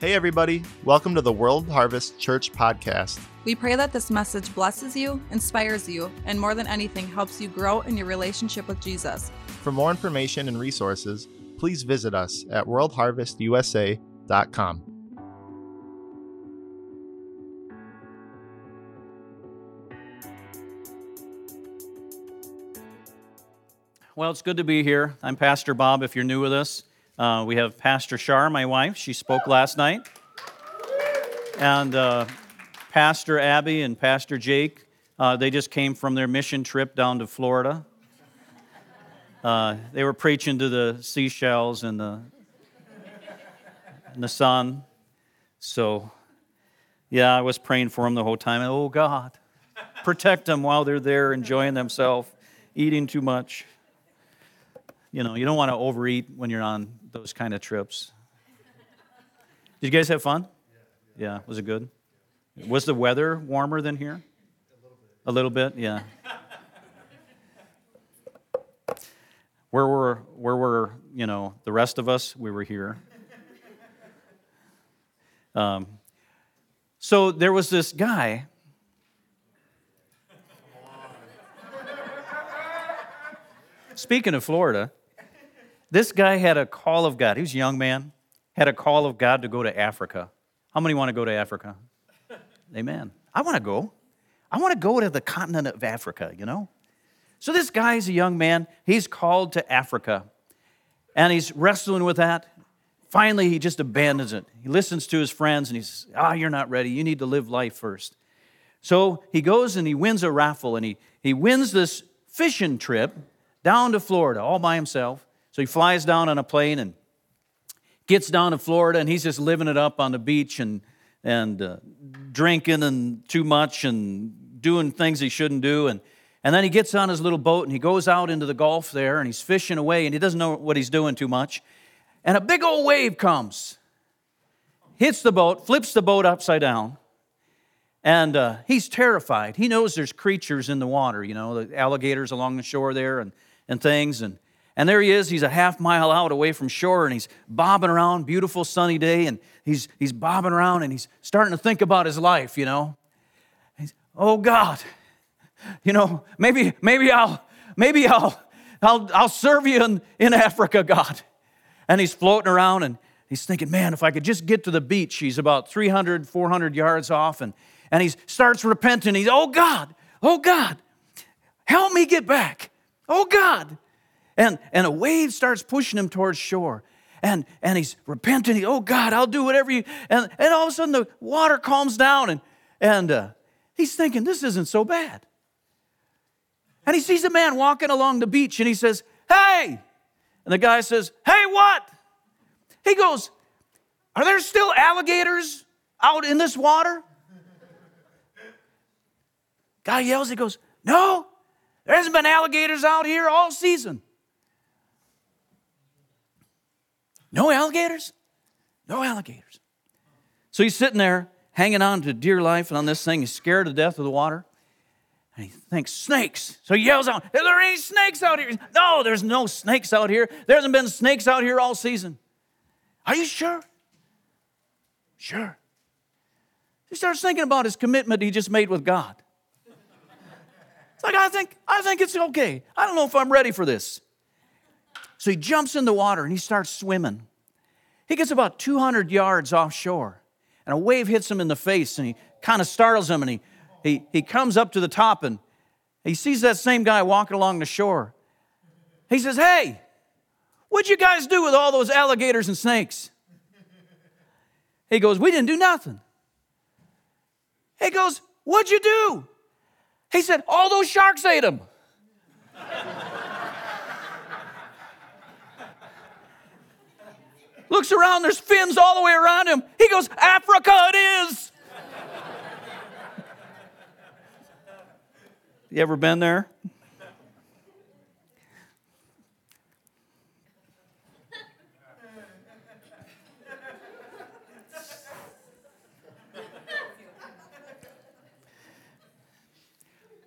Hey, everybody. Welcome to the World Harvest Church podcast. We pray that this message blesses you, inspires you, and more than anything, helps you grow in your relationship with Jesus. For more information and resources, please visit us at worldharvestusa.com. Well, it's good to be here. I'm Pastor Bob, if you're new with us. Uh, we have Pastor Shar, my wife. She spoke last night. And uh, Pastor Abby and Pastor Jake, uh, they just came from their mission trip down to Florida. Uh, they were preaching to the seashells and the, and the sun. So, yeah, I was praying for them the whole time. Oh, God, protect them while they're there enjoying themselves, eating too much you know, you don't want to overeat when you're on those kind of trips. Did you guys have fun? Yeah, was it good? Was the weather warmer than here? A little bit. A little bit, yeah. where were where were you know the rest of us? We were here. Um, so there was this guy. Speaking of Florida, this guy had a call of God. He was a young man, had a call of God to go to Africa. How many want to go to Africa? Amen. I want to go. I want to go to the continent of Africa, you know? So this guy is a young man. He's called to Africa. And he's wrestling with that. Finally, he just abandons it. He listens to his friends and he says, Ah, oh, you're not ready. You need to live life first. So he goes and he wins a raffle and he, he wins this fishing trip down to Florida all by himself. So he flies down on a plane and gets down to Florida, and he's just living it up on the beach and, and uh, drinking and too much and doing things he shouldn't do. And, and then he gets on his little boat and he goes out into the Gulf there and he's fishing away and he doesn't know what he's doing too much. And a big old wave comes, hits the boat, flips the boat upside down. And uh, he's terrified. He knows there's creatures in the water, you know, the alligators along the shore there and, and things. And, and there he is, he's a half mile out away from shore and he's bobbing around, beautiful sunny day, and he's, he's bobbing around and he's starting to think about his life, you know. He's, oh God, you know, maybe, maybe I'll, maybe I'll, I'll, I'll serve you in, in Africa, God. And he's floating around and he's thinking, man, if I could just get to the beach, he's about 300, 400 yards off, and, and he starts repenting. He's, oh God, oh God, help me get back. Oh God, and, and a wave starts pushing him towards shore. And, and he's repenting. He, oh, God, I'll do whatever you. And, and all of a sudden, the water calms down, and, and uh, he's thinking, this isn't so bad. And he sees a man walking along the beach, and he says, Hey! And the guy says, Hey, what? He goes, Are there still alligators out in this water? Guy yells, he goes, No, there hasn't been alligators out here all season. No alligators? No alligators. So he's sitting there hanging on to dear life and on this thing. He's scared to death of the water. And he thinks, snakes. So he yells out, Are there any snakes out here? No, there's no snakes out here. There hasn't been snakes out here all season. Are you sure? Sure. He starts thinking about his commitment he just made with God. It's like, I think, I think it's okay. I don't know if I'm ready for this. So he jumps in the water and he starts swimming. He gets about 200 yards offshore, and a wave hits him in the face and he kind of startles him. And he, he, he comes up to the top and he sees that same guy walking along the shore. He says, Hey, what'd you guys do with all those alligators and snakes? He goes, We didn't do nothing. He goes, What'd you do? He said, All those sharks ate them. Looks around, there's fins all the way around him. He goes, Africa it is. you ever been there?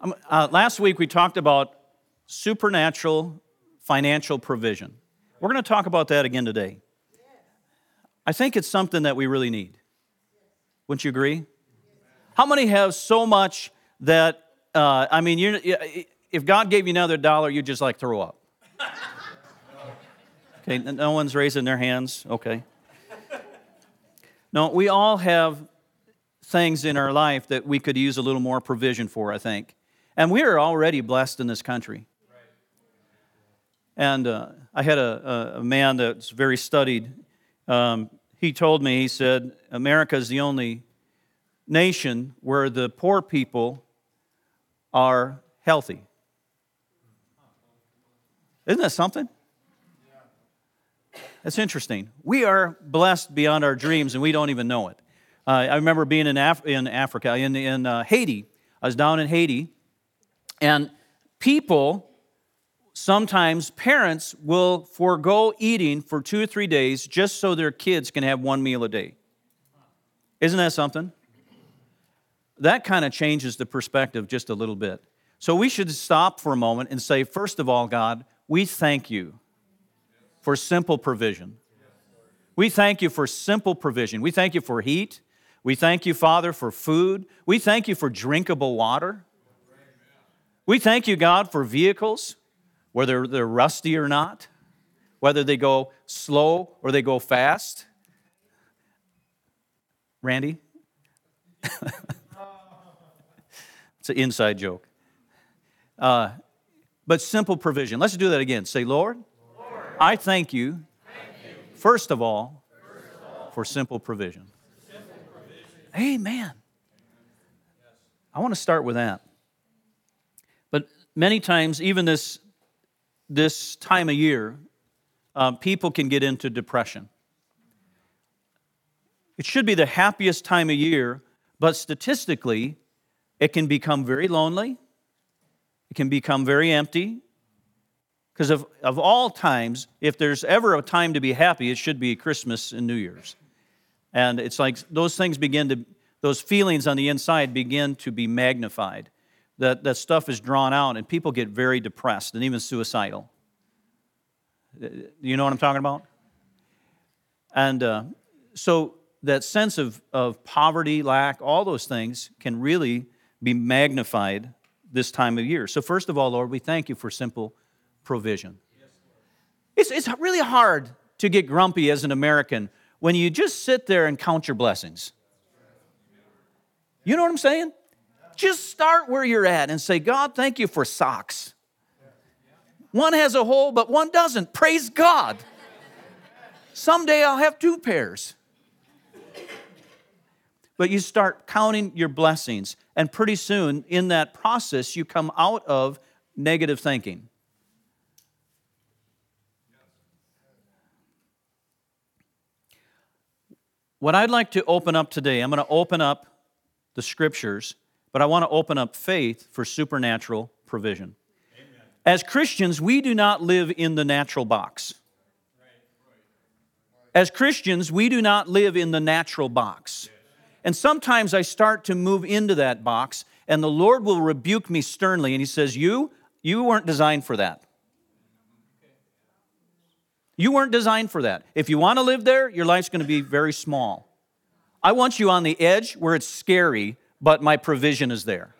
Um, uh, last week we talked about supernatural financial provision. We're going to talk about that again today. I think it's something that we really need. Wouldn't you agree? How many have so much that, uh, I mean, you're, if God gave you another dollar, you'd just like throw up? Okay, no one's raising their hands. Okay. No, we all have things in our life that we could use a little more provision for, I think. And we are already blessed in this country. And uh, I had a, a, man that's very studied. Um, he told me, he said, America is the only nation where the poor people are healthy. Isn't that something? That's interesting. We are blessed beyond our dreams, and we don't even know it. Uh, I remember being in, Af- in Africa, in, in uh, Haiti. I was down in Haiti, and people, sometimes parents, will forego eating for two or three days just so their kids can have one meal a day. Isn't that something? That kind of changes the perspective just a little bit. So we should stop for a moment and say, first of all, God, we thank you for simple provision. We thank you for simple provision. We thank you for heat. We thank you, Father, for food. We thank you for drinkable water. We thank you, God, for vehicles, whether they're rusty or not, whether they go slow or they go fast. Randy? it's an inside joke. Uh, but simple provision. Let's do that again. Say, Lord, I thank you, first, of all, for simple provision. Amen. I want to start with that. But many times, even this, this time of year, um, people can get into depression. It should be the happiest time of year, but statistically, it can become very lonely. It can become very empty. Because of, of all times, if there's ever a time to be happy, it should be Christmas and New Year's. And it's like those things begin to, those feelings on the inside begin to be magnified. That, that stuff is drawn out, and people get very depressed and even suicidal. Uh, you know what I'm talking about? And uh, so that sense of, of poverty, lack, all those things can really be magnified this time of year. So, first of all, Lord, we thank you for simple provision. It's, it's really hard to get grumpy as an American when you just sit there and count your blessings. You know what I'm saying? Just start where you're at and say, God, thank you for socks. One has a hole, but one doesn't. Praise God. Someday I'll have two pairs. But you start counting your blessings, and pretty soon in that process, you come out of negative thinking. What I'd like to open up today, I'm going to open up the scriptures, but I want to open up faith for supernatural provision. Amen. As Christians, we do not live in the natural box. As Christians, we do not live in the natural box. And sometimes I start to move into that box, and the Lord will rebuke me sternly, and He says, You, you weren't designed for that. You weren't designed for that. If you want to live there, your life's going to be very small. I want you on the edge where it's scary, but my provision is there.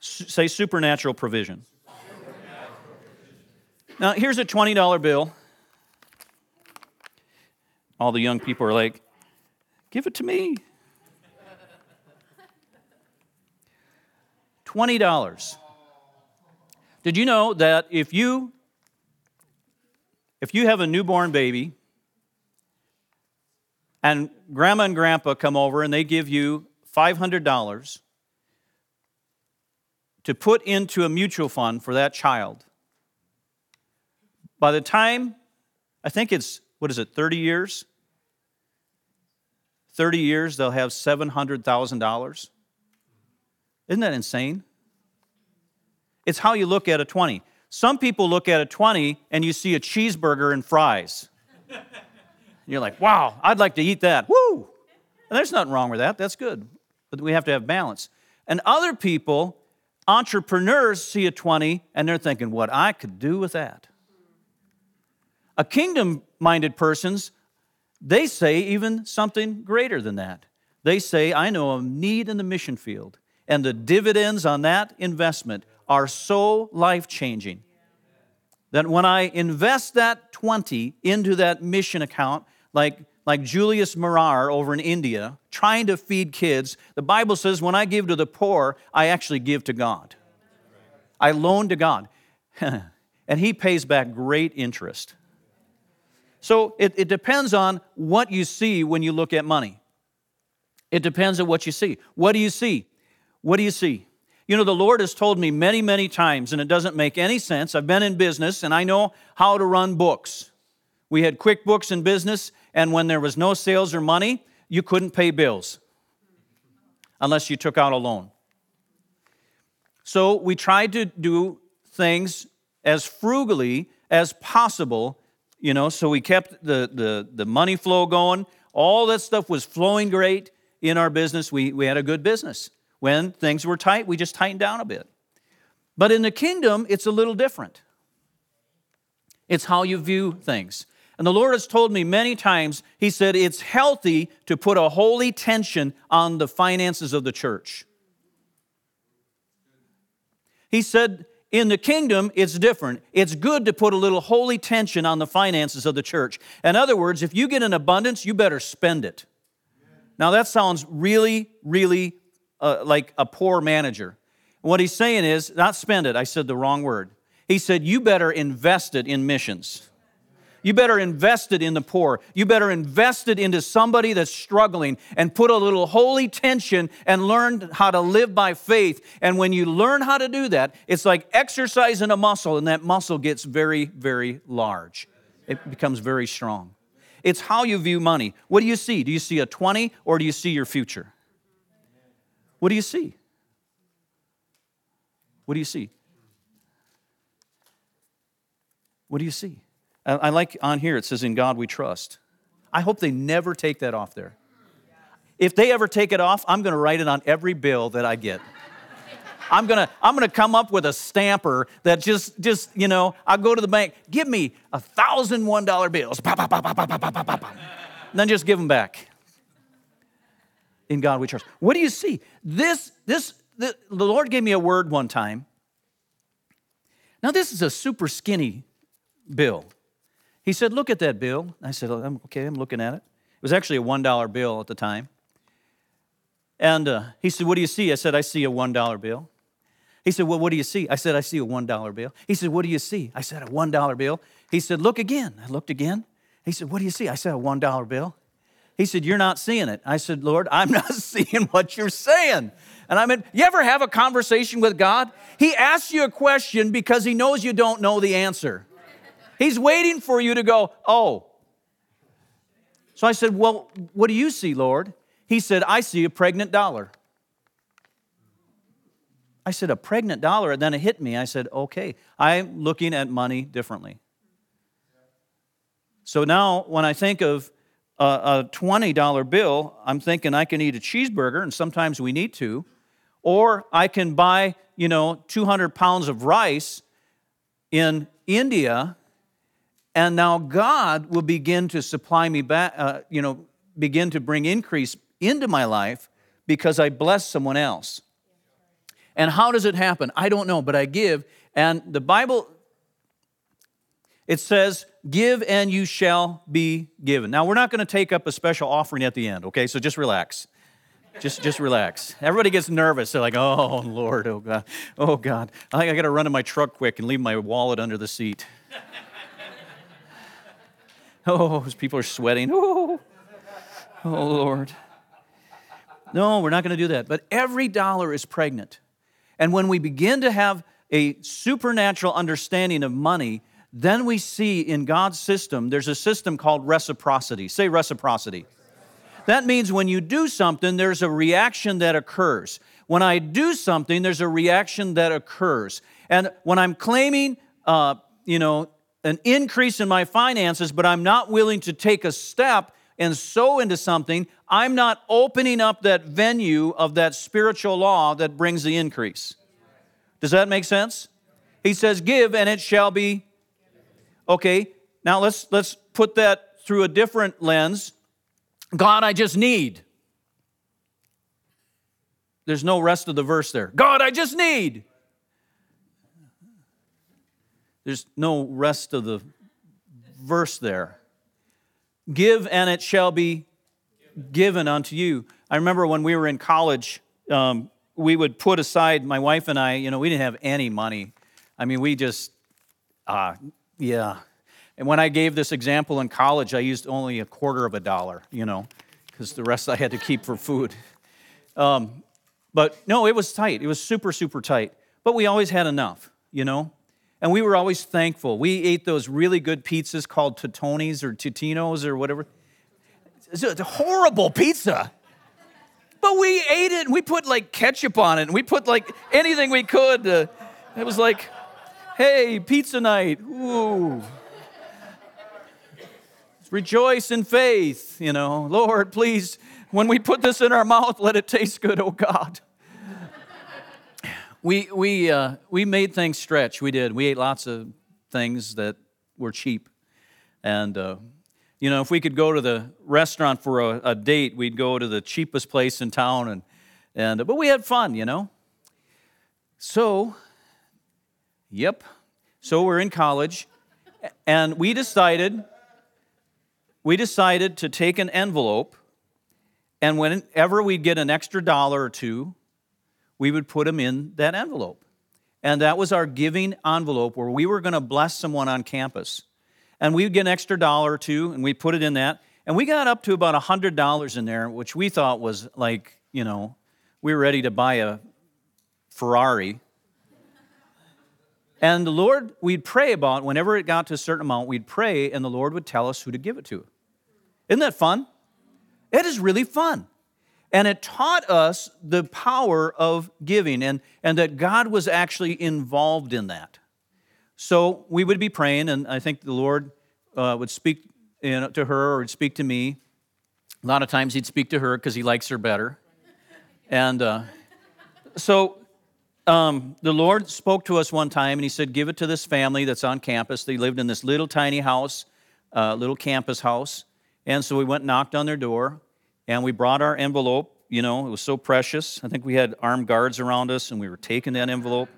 say supernatural provision. Now, here's a $20 bill. All the young people are like, give it to me. $20. Did you know that if you if you have a newborn baby and grandma and grandpa come over and they give you $500 to put into a mutual fund for that child, by the time, I think it's, what is it, 30 years? 30 years, they'll have $700,000. Isn't that insane? It's how you look at a 20. Some people look at a 20 and you see a cheeseburger and fries. And you're like, wow, I'd like to eat that. Woo! And there's nothing wrong with that. That's good. But we have to have balance. And other people entrepreneurs see a 20 and they're thinking, what I could do with that. A kingdom minded person's, they say even something greater than that. They say, I know a need in the mission field, and the dividends on that investment are so life changing that when I invest that 20 into that mission account, like, like Julius Marar over in India, trying to feed kids, the Bible says when I give to the poor, I actually give to God. I loan to God. and He pays back great interest. So it, it depends on what you see when you look at money. It depends on what you see. What do you see? What do you see? You know, the Lord has told me many, many times, and it doesn't make any sense. I've been in business and I know how to run books. We had QuickBooks in business, and when there was no sales or money, you couldn't pay bills unless you took out a loan. So we tried to do things as frugally as possible, you know, so we kept the, the, the money flow going. All that stuff was flowing great in our business. We, we had a good business. When things were tight, we just tightened down a bit. But in the kingdom, it's a little different. It's how you view things. And the Lord has told me many times, He said, it's healthy to put a holy tension on the finances of the church. He said, in the kingdom, it's different. It's good to put a little holy tension on the finances of the church. In other words, if you get an abundance, you better spend it. Now, that sounds really, really uh, like a poor manager. What he's saying is, not spend it, I said the wrong word. He said, you better invest it in missions. You better invest it in the poor. You better invest it into somebody that's struggling and put a little holy tension and learn how to live by faith. And when you learn how to do that, it's like exercising a muscle, and that muscle gets very, very large. It becomes very strong. It's how you view money. What do you see? Do you see a 20 or do you see your future? What do you see? What do you see? What do you see? Uh, I like on here, it says, In God we trust. I hope they never take that off there. If they ever take it off, I'm going to write it on every bill that I get. I'm gonna, I'm gonna come up with a stamper that just, just, you know, I'll go to the bank, give me a thousand one dollar bills, and then just give them back in God we trust. What do you see? This, this, the, the Lord gave me a word one time. Now, this is a super skinny bill. He said, Look at that bill. I said, oh, Okay, I'm looking at it. It was actually a $1 bill at the time. And uh, he said, What do you see? I said, I see a $1 bill. He said, Well, what do you see? I said, I see a $1 bill. He said, What do you see? I said, A $1 bill. He said, Look again. I looked again. He said, What do you see? I said, A $1 bill. He said, You're not seeing it. I said, Lord, I'm not seeing what you're saying. And I mean, you ever have a conversation with God? He asks you a question because he knows you don't know the answer. He's waiting for you to go, Oh. So I said, Well, what do you see, Lord? He said, I see a pregnant dollar. I said, A pregnant dollar? And then it hit me. I said, Okay, I'm looking at money differently. So now when I think of a, $20 bill, I'm thinking I can eat a cheeseburger, and sometimes we need to, or I can buy, you know, 200 pounds of rice in India, and now God will begin to supply me back, uh, you know, begin to bring increase into my life because I bless someone else. And how does it happen? I don't know, but I give. And the Bible it says, Give and you shall be given. Now, we're not going to take up a special offering at the end, okay? So just relax. Just, just relax. Everybody gets nervous. They're like, oh, Lord, oh, God. Oh, God. I I got to run to my truck quick and leave my wallet under the seat. oh, people are sweating. Oh, oh Lord. No, we're not going to do that. But every dollar is pregnant. And when we begin to have a supernatural understanding of money, then we see in God's system, there's a system called reciprocity. Say reciprocity. That means when you do something, there's a reaction that occurs. When I do something, there's a reaction that occurs. And when I'm claiming, uh, you know, an increase in my finances, but I'm not willing to take a step and sow into something, I'm not opening up that venue of that spiritual law that brings the increase. Does that make sense? He says, Give and it shall be. Okay, now let's, let's put that through a different lens. God, I just need. There's no rest of the verse there. God, I just need. There's no rest of the verse there. Give and it shall be given unto you. I remember when we were in college, um, we would put aside, my wife and I, you know, we didn't have any money. I mean, we just, uh, yeah. And when I gave this example in college, I used only a quarter of a dollar, you know, because the rest I had to keep for food. Um, but no, it was tight. It was super, super tight. But we always had enough, you know? And we were always thankful. We ate those really good pizzas called Totoni's or Totino's or whatever. It's a horrible pizza. But we ate it and we put like ketchup on it and we put like anything we could. it was like, hey, pizza night. Ooh. Rejoice in faith, you know. Lord, please, when we put this in our mouth, let it taste good, oh God we, we, uh, we made things stretch. We did. We ate lots of things that were cheap. And, uh, you know, if we could go to the restaurant for a, a, date, we'd go to the cheapest place in town. And, and, but we had fun, you know. So, yep. So we're in college. And we decided, we decided to take an envelope. And whenever we'd get an extra dollar or two, we would put them in that envelope. And that was our giving envelope where we were going to bless someone on campus. And we'd get an extra dollar or two, and we put it in that. And we got up to about $100 in there, which we thought was like, you know, we were ready to buy a Ferrari. And the Lord, we'd pray about, whenever it got to a certain amount, we'd pray, and the Lord would tell us who to give it to. Isn't that fun? It is really fun. And it taught us the power of giving and, and that God was actually involved in that. So we would be praying, and I think the Lord uh, would speak you know, to her or would speak to me. A lot of times he'd speak to her because he likes her better. And uh, so um, the Lord spoke to us one time and he said, Give it to this family that's on campus. They lived in this little tiny house, uh, little campus house. And so we went knocked on their door and we brought our envelope. You know, it was so precious. I think we had armed guards around us, and we were taking that envelope.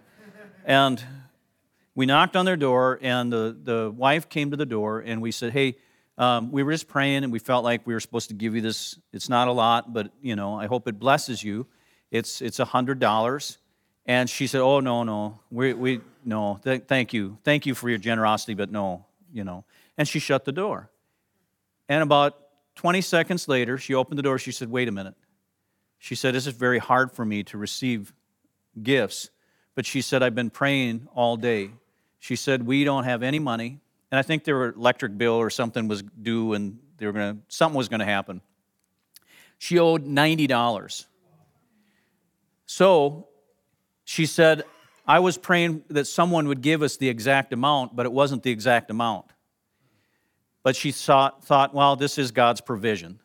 And we knocked on their door, and the, the wife came to the door, and we said, Hey, um, we were just praying, and we felt like we were supposed to give you this. It's not a lot, but, you know, I hope it blesses you. It's it's a $100. And she said, Oh, no, no. We, we no, th- thank you. Thank you for your generosity, but no, you know. And she shut the door. And about 20 seconds later, she opened the door. She said, Wait a minute. She said, This is very hard for me to receive gifts. But she said, I've been praying all day. She said, We don't have any money. And I think their electric bill or something was due and they were gonna, something was going to happen. She owed $90. So she said, I was praying that someone would give us the exact amount, but it wasn't the exact amount but she thought, well, this is God's provision.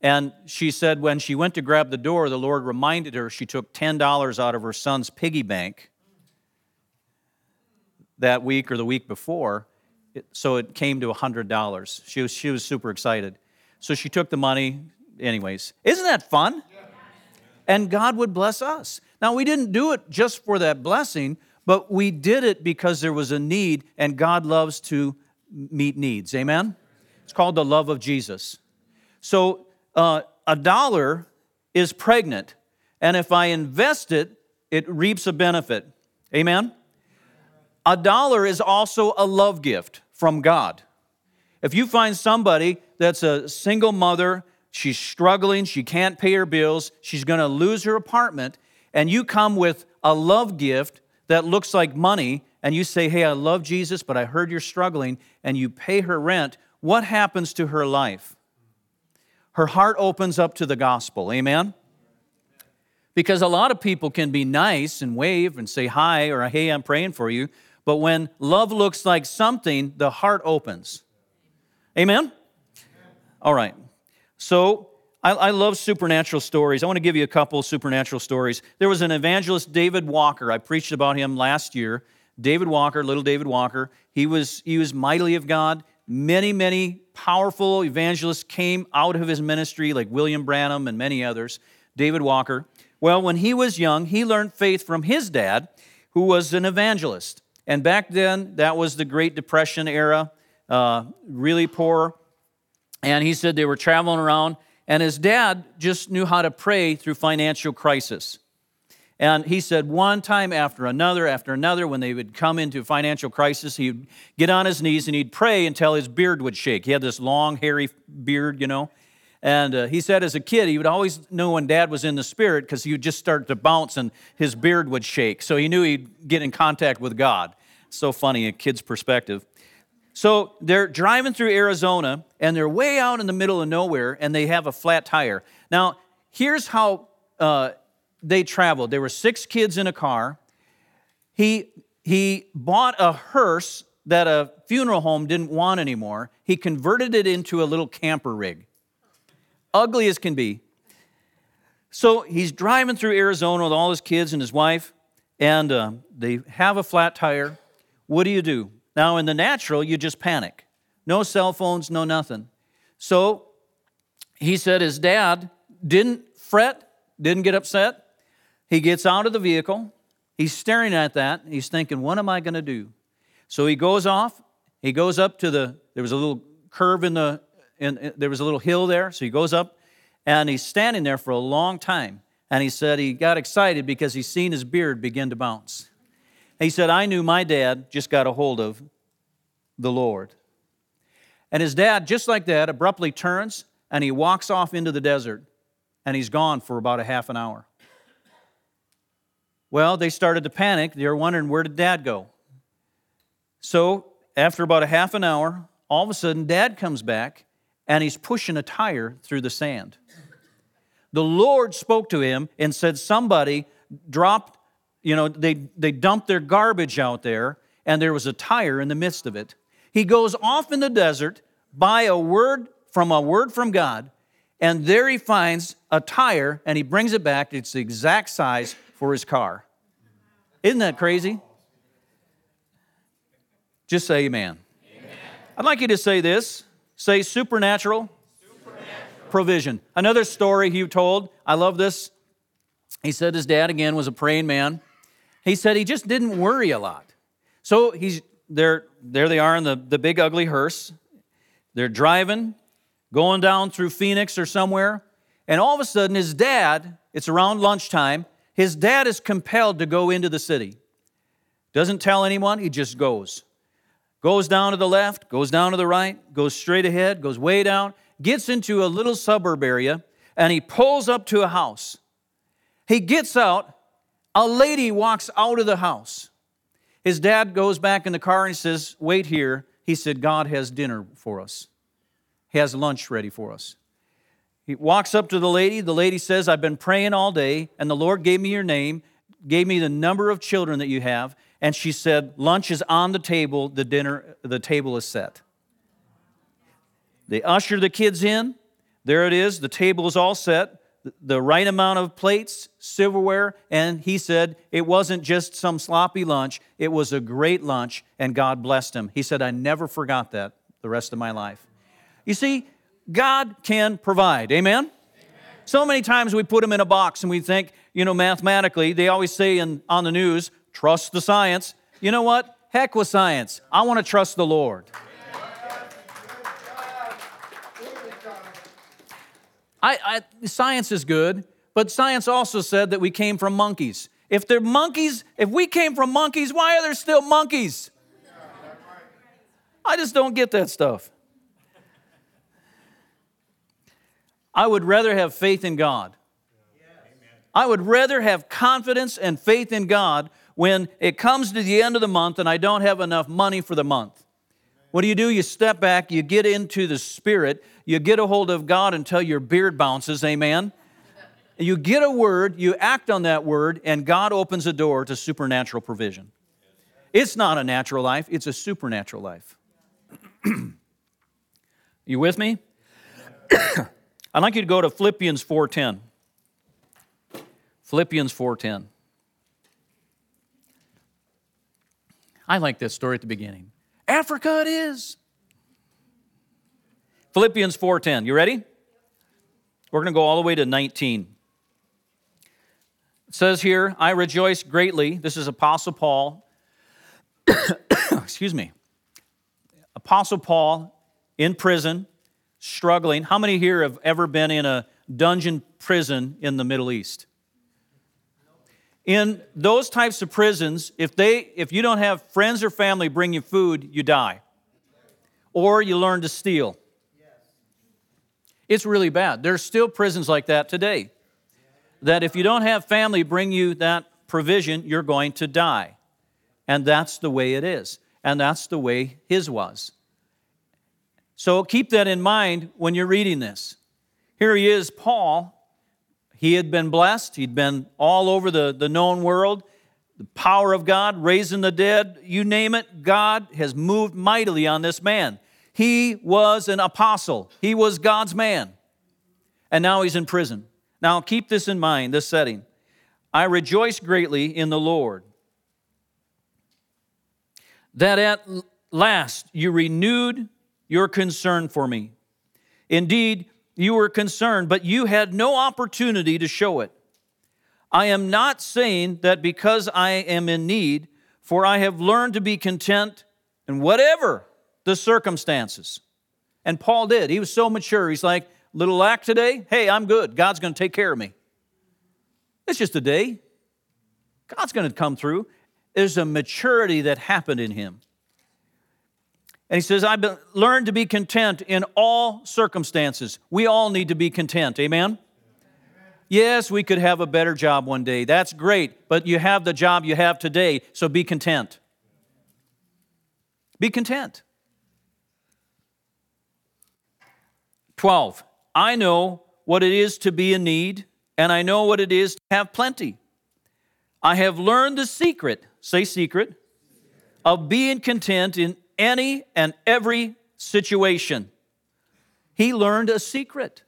And she said when she went to grab the door, the Lord reminded her she took $10 out of her son's piggy bank that week or the week before. So it came to $100. She was, she was super excited. So she took the money, anyways. Isn't that fun? And God would bless us. Now, we didn't do it just for that blessing, but we did it because there was a need, and God loves to meet needs. Amen? It's called the love of Jesus. So uh, a dollar is pregnant, and if I invest it, it reaps a benefit. Amen? A dollar is also a love gift from God. If you find somebody that's a single mother, she's struggling, she can't pay her bills, she's to lose her apartment, and you come with a love gift that looks like money, and you say, Hey, I love Jesus, but I heard you're struggling, and you pay her rent, what happens to her life? Her heart opens up to the gospel. Amen? Because a lot of people can be nice and wave and say hi or hey, I'm praying for you, but when love looks like something, the heart opens. Amen? All right. So, I, I love supernatural stories. I want to give you a couple supernatural stories. There was an evangelist, David Walker. I preached about him last year. David Walker, little David Walker. He was, he was mightily of God. Many, many powerful evangelists came out of his ministry, like William Branham and many others. David Walker. Well, when he was young, he learned faith from his dad, who was an evangelist. And back then, that was the Great Depression era, uh, really poor. And he said they were traveling around, and his dad just knew how to pray through financial crisis. And he said one time after another after another, when they would come into financial crisis, he'd get on his knees and he'd pray until his beard would shake. He had this long, hairy beard, you know. And uh, he said as a kid, he would always know when dad was in the spirit because he would just start to bounce and his beard would shake. So he knew he'd get in contact with God. So funny, a kid's perspective. So they're driving through Arizona and they're way out in the middle of nowhere and they have a flat tire. Now, here's how uh, they traveled. There were six kids in a car. He, he bought a hearse that a funeral home didn't want anymore. He converted it into a little camper rig. Ugly as can be. So he's driving through Arizona with all his kids and his wife, and uh, they have a flat tire. What do you do? Now, in the natural, you just panic. No cell phones, no nothing. So he said his dad didn't fret, didn't get upset. He gets out of the vehicle. He's staring at that. He's thinking, what am I going to do? So he goes off. He goes up to the, there was a little curve in the, in, there was a little hill there. So he goes up and he's standing there for a long time. And he said he got excited because he's seen his beard begin to bounce. he said, I knew my dad just got a hold of the Lord. And his dad, just like that, abruptly turns and he walks off into the desert and he's gone for about a half an hour. Well, they started to panic. They were wondering, where did dad go? So, after about a half an hour, all of a sudden, dad comes back and he's pushing a tire through the sand. The Lord spoke to him and said, Somebody dropped, you know, they, they dumped their garbage out there and there was a tire in the midst of it. He goes off in the desert by a word from a word from God, and there he finds a tire and he brings it back. It's the exact size for his car. Isn't that crazy? Just say amen. amen. I'd like you to say this say supernatural, supernatural, provision. Another story he told, I love this. He said his dad, again, was a praying man. He said he just didn't worry a lot. So he's there, there they are in the, the big ugly hearse. They're driving, going down through Phoenix or somewhere, and all of a sudden his dad, it's around lunchtime, his dad is compelled to go into the city. Doesn't tell anyone, he just goes. Goes down to the left, goes down to the right, goes straight ahead, goes way down, gets into a little suburb area, and he pulls up to a house. He gets out, a lady walks out of the house. His dad goes back in the car and says, Wait here. He said, God has dinner for us, He has lunch ready for us. He walks up to the lady. The lady says, I've been praying all day, and the Lord gave me your name, gave me the number of children that you have. And she said, Lunch is on the table, the dinner, the table is set. They usher the kids in. There it is. The table is all set. The right amount of plates, silverware, and he said it wasn't just some sloppy lunch, it was a great lunch, and God blessed him. He said, I never forgot that the rest of my life. You see, God can provide. Amen? Amen? So many times we put them in a box and we think, you know, mathematically, they always say in, on the news, trust the science. You know what? Heck with science. I want to trust the Lord. I, I, science is good, but science also said that we came from monkeys. If they're monkeys, if we came from monkeys, why are there still monkeys? I just don't get that stuff. I would rather have faith in God. I would rather have confidence and faith in God when it comes to the end of the month and I don't have enough money for the month. What do you do? You step back, you get into the Spirit, you get a hold of God until your beard bounces, amen? You get a word, you act on that word, and God opens a door to supernatural provision. It's not a natural life, it's a supernatural life. you with me? I'd like you to go to Philippians 4:10. Philippians 4:10. I like this story at the beginning. Africa it is. Philippians 4:10. You ready? We're going to go all the way to 19. It says here, I rejoice greatly. This is Apostle Paul. Excuse me. Apostle Paul in prison, struggling. How many here have ever been in a dungeon prison in the Middle East? In those types of prisons, if they if you don't have friends or family bring you food, you die. Or you learn to steal. It's really bad. There's still prisons like that today. That if you don't have family bring you that provision, you're going to die. And that's the way it is. And that's the way his was. So keep that in mind when you're reading this. Here he is, Paul. He had been blessed, he'd been all over the, the known world. The power of God, raising the dead, you name it, God has moved mightily on this man. He was an apostle, he was God's man. And now he's in prison. Now keep this in mind, this setting. I rejoice greatly in the Lord that at last you renewed your concern for me. Indeed, you were concerned, but you had no opportunity to show it. I am not saying that because I am in need, for I have learned to be content in whatever the circumstances. And Paul did. He was so mature. He's like, little lack today, hey, I'm good. God's going to take care of me. It's just a day. God's going to come through. There's a maturity that happened in him. And he says, I've learned to be content in all circumstances. We all need to be content. Amen? Yes, we could have a better job one day. That's great. But you have the job you have today, so be content. Be content. 12. I know what it is to be in need, and I know what it is to have plenty. I have learned the secret, say secret, of being content in any and every situation. He learned a secret.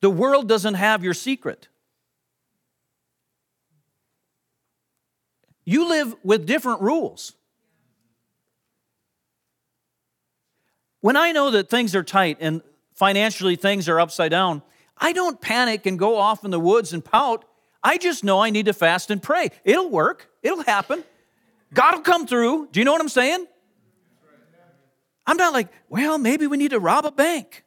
The world doesn't have your secret. You live with different rules. When I know that things are tight and financially things are upside down, I don't panic and go off in the woods and pout. I just know I need to fast and pray. It'll work, it'll happen. God will come through. Do you know what I'm saying? I'm not like, well, maybe we need to rob a bank.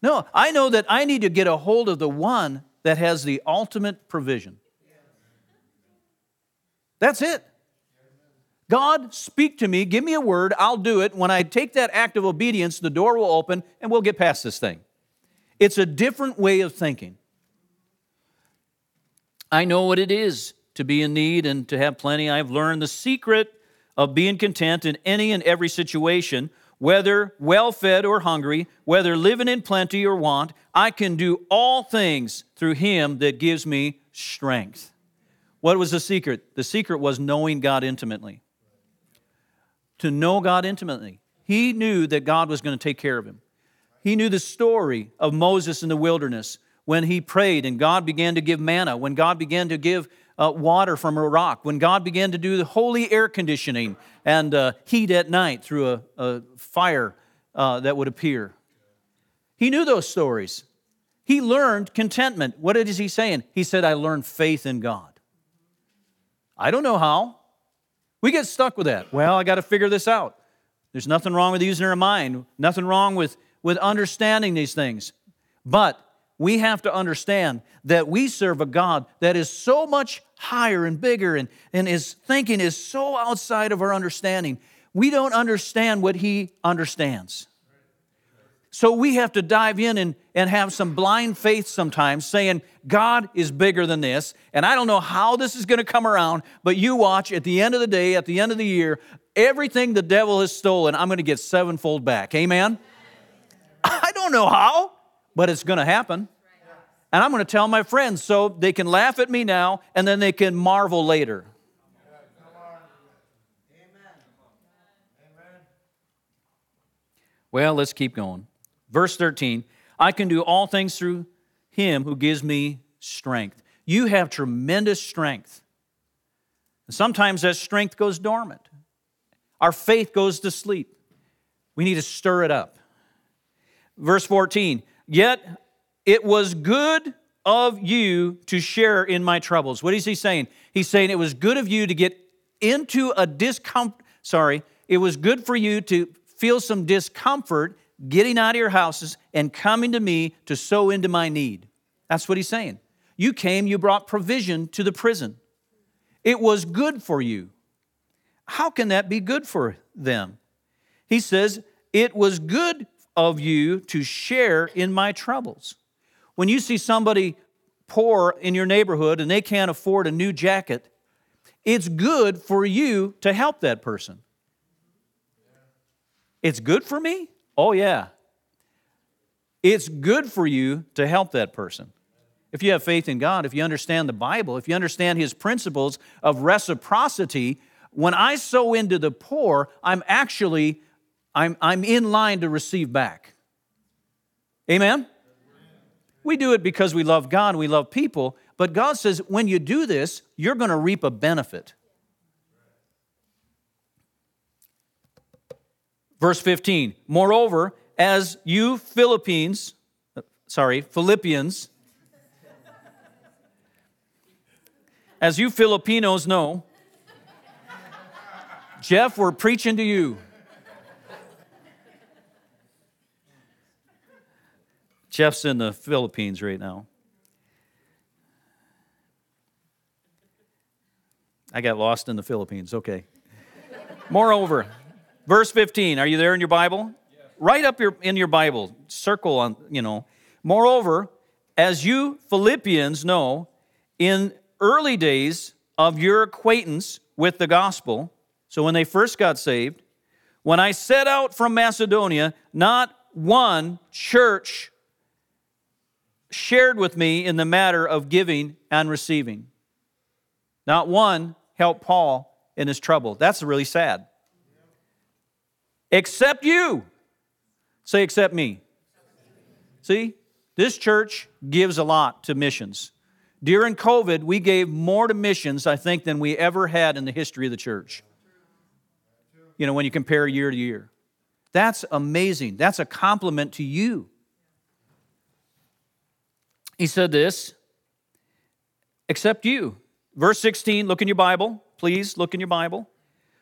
No, I know that I need to get a hold of the one that has the ultimate provision. That's it. God, speak to me, give me a word, I'll do it. When I take that act of obedience, the door will open and we'll get past this thing. It's a different way of thinking. I know what it is to be in need and to have plenty. I've learned the secret of being content in any and every situation, whether well fed or hungry, whether living in plenty or want. I can do all things through Him that gives me strength. What was the secret? The secret was knowing God intimately to know God intimately. He knew that God was going to take care of him. He knew the story of Moses in the wilderness when he prayed and God began to give manna, when God began to give uh, water from a rock, when God began to do the holy air conditioning and uh, heat at night through a, a fire uh, that would appear. He knew those stories. He learned contentment. What is he saying? He said, I learned faith in God. I don't know how. We get stuck with that. Well, I got to figure this out. There's nothing wrong with using our mind, nothing wrong with, with understanding these things. But we have to understand that we serve a God that is so much higher and bigger, and, and his thinking is so outside of our understanding. We don't understand what he understands. So we have to dive in and, and have some blind faith sometimes, saying, God is bigger than this. And I don't know how this is going to come around, but you watch at the end of the day, at the end of the year, everything the devil has stolen, I'm going to get sevenfold back. Amen? I don't know how, but it's going to happen. And I'm going to tell my friends so they can laugh at me now and then they can marvel later. Well, let's keep going. Verse 13 I can do all things through him who gives me strength. You have tremendous strength. And Sometimes that strength goes dormant. Our faith goes to sleep. We need to stir it up. Verse 14, yet it was good of you to share in my troubles. What is he saying? He's saying it was good of you to get into a discomfort. Sorry, it was good for you to feel some discomfort getting out of your houses and coming to me to sow into my need. That's what he's saying. You came, you brought provision to the prison. It was good for you. How can that be good for them? He says, It was good of you to share in my troubles. When you see somebody poor in your neighborhood and they can't afford a new jacket, it's good for you to help that person. It's good for me? Oh, yeah. It's good for you to help that person. If you have faith in God, if you understand the Bible, if you understand His principles of reciprocity, when I sow into the poor, I'm actually I'm, I'm in line to receive back. Amen? We do it because we love God, we love people, but God says when you do this, you're going to reap a benefit. Verse 15, moreover, as you Philippines, sorry, Philippians, as you Filipinos know, Jeff, we're preaching to you. Jeff's in the Philippines right now. I got lost in the Philippines. Okay. Moreover, verse 15, are you there in your Bible? Right up your, in your Bible, circle on, you know. Moreover, as you Philippians know, in early days of your acquaintance with the gospel, so when they first got saved, when I set out from Macedonia, not one church shared with me in the matter of giving and receiving. Not one helped Paul in his trouble. That's really sad. Except you. Say, except me. See, this church gives a lot to missions. During COVID, we gave more to missions, I think, than we ever had in the history of the church. You know, when you compare year to year. That's amazing. That's a compliment to you. He said this, except you. Verse 16, look in your Bible. Please look in your Bible.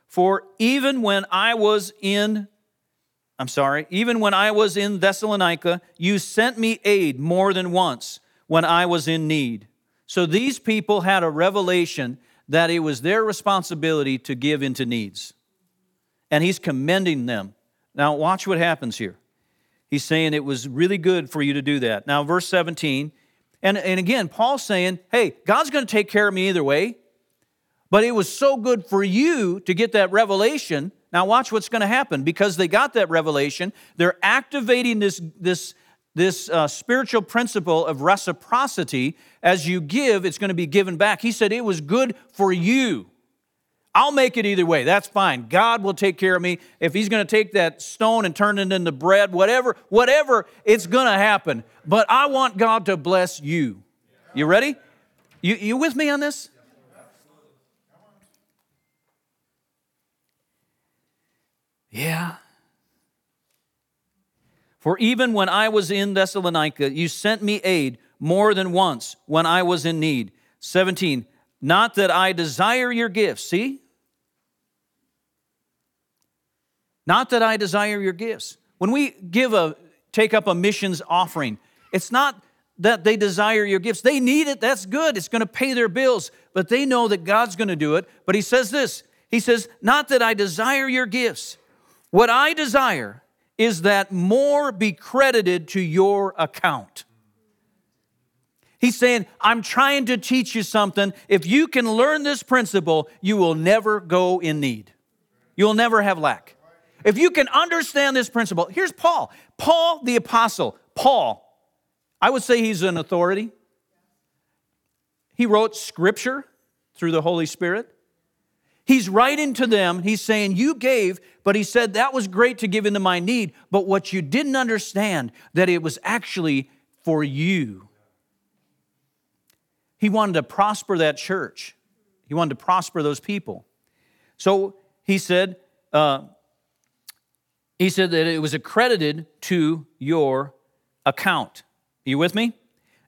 For even when I was in, I'm sorry, even when I was in Thessalonica, you sent me aid more than once when I was in need. So these people had a revelation that it was their responsibility to give into needs. And he's commending them. Now, watch what happens here. He's saying it was really good for you to do that. Now, verse 17, and, and again, Paul's saying, hey, God's going to take care of me either way. But it was so good for you to get that revelation. Now, watch what's going to happen. Because they got that revelation, they're activating this, this, this uh, spiritual principle of reciprocity. As you give, it's going to be given back. He said it was good for you. I'll make it either way. That's fine. God will take care of me. If He's going to take that stone and turn it into bread, whatever, whatever, it's going to happen. But I want God to bless you. You ready? You, you with me on this? Yeah. For even when I was in Thessalonica, you sent me aid more than once when I was in need. 17. Not that I desire your gifts. See? Not that I desire your gifts. When we give a take up a missions offering, it's not that they desire your gifts. They need it. That's good. It's going to pay their bills, but they know that God's going to do it. But he says this. He says, "Not that I desire your gifts. What I desire is that more be credited to your account." He's saying, I'm trying to teach you something. If you can learn this principle, you will never go in need. You'll never have lack. If you can understand this principle, here's Paul. Paul the apostle, Paul, I would say he's an authority. He wrote scripture through the Holy Spirit. He's writing to them. He's saying, You gave, but he said, That was great to give into my need. But what you didn't understand, that it was actually for you. He wanted to prosper that church, he wanted to prosper those people. So he said, uh, he said that it was accredited to your account. You with me?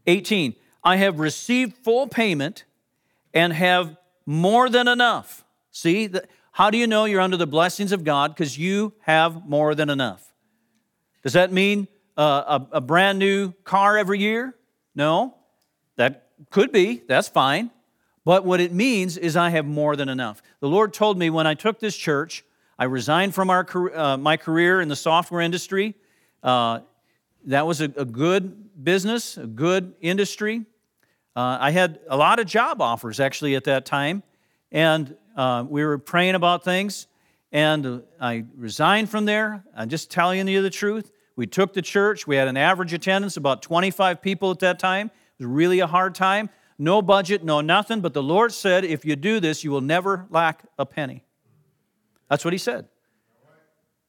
18. I have received full payment and have more than enough. See, how do you know you're under the blessings of God? Because you have more than enough. Does that mean uh, a, a brand new car every year? No, that could be, that's fine. But what it means is I have more than enough. The Lord told me when I took this church, I resigned from our, uh, my career in the software industry. Uh, that was a, a, good business, a good industry. Uh, I had a lot of job offers actually at that time, and uh, we were praying about things. And I resigned from there. I'm just telling you the truth. We took the church. We had an average attendance, about 25 people at that time. It was really a hard time. No budget, no nothing. But the Lord said, if you do this, you will never lack a penny. That's what He said.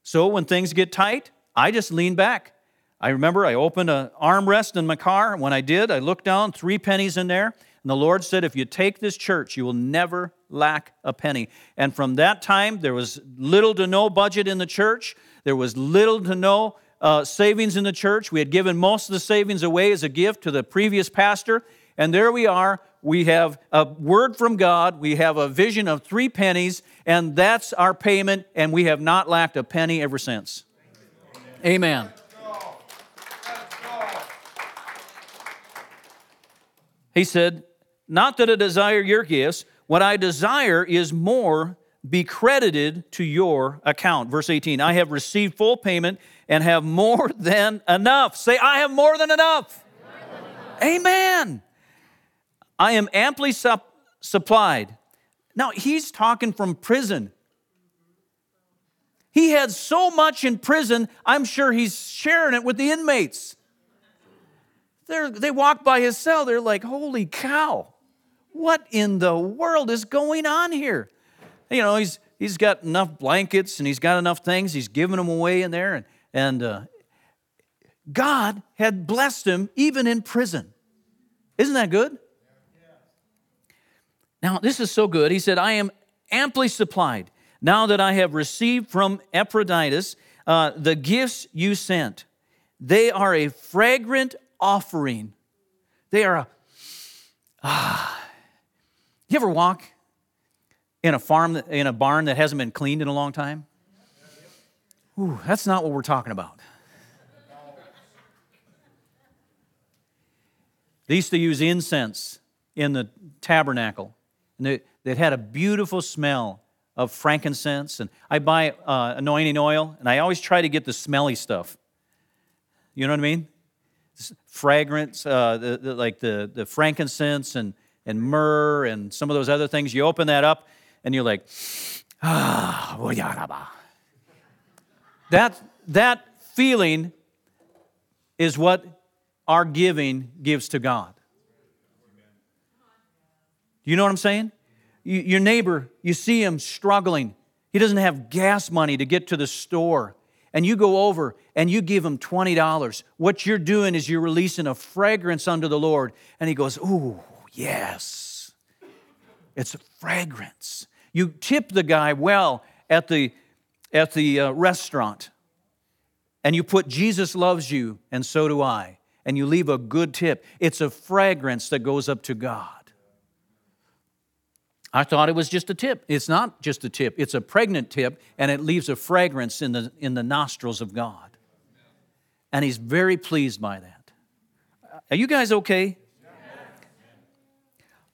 So when things get tight, I just lean back. I remember I opened an armrest in my car. When I did, I looked down, three pennies in there. And the Lord said, If you take this church, you will never lack a penny. And from that time, there was little to no budget in the church. There was little to no uh, savings in the church. We had given most of the savings away as a gift to the previous pastor. And there we are. We have a word from God. We have a vision of three pennies, and that's our payment, and we have not lacked a penny ever since. Amen. He said, Not that I desire your gifts, what I desire is more be credited to your account. Verse 18, I have received full payment and have more than enough. Say, I have more than enough. Amen. I am amply sup- supplied. Now, he's talking from prison. He had so much in prison, I'm sure he's sharing it with the inmates. They're, they walk by his cell, they're like, holy cow, what in the world is going on here? You know, he's, he's got enough blankets and he's got enough things, he's giving them away in there. And, and uh, God had blessed him even in prison. Isn't that good? Now, this is so good. He said, I am amply supplied now that I have received from Epaphroditus uh, the gifts you sent. They are a fragrant offering. They are a, ah. You ever walk in a farm, in a barn that hasn't been cleaned in a long time? Ooh, that's not what we're talking about. They used to use incense in the tabernacle, and it had a beautiful smell of frankincense. And I buy uh, anointing oil, and I always try to get the smelly stuff. You know what I mean? fragrance, uh, the, the, like the, the frankincense and, and myrrh and some of those other things. You open that up and you're like, ah, that, that feeling is what our giving gives to God. You know what I'm saying? You, your neighbor, you see him struggling. He doesn't have gas money to get to the store and you go over and you give him $20, what you're doing is you're releasing a fragrance unto the Lord. And he goes, Ooh, yes. It's a fragrance. You tip the guy well at the, at the uh, restaurant, and you put Jesus loves you, and so do I, and you leave a good tip. It's a fragrance that goes up to God. I thought it was just a tip. It's not just a tip, it's a pregnant tip, and it leaves a fragrance in the, in the nostrils of God. And He's very pleased by that. Are you guys okay?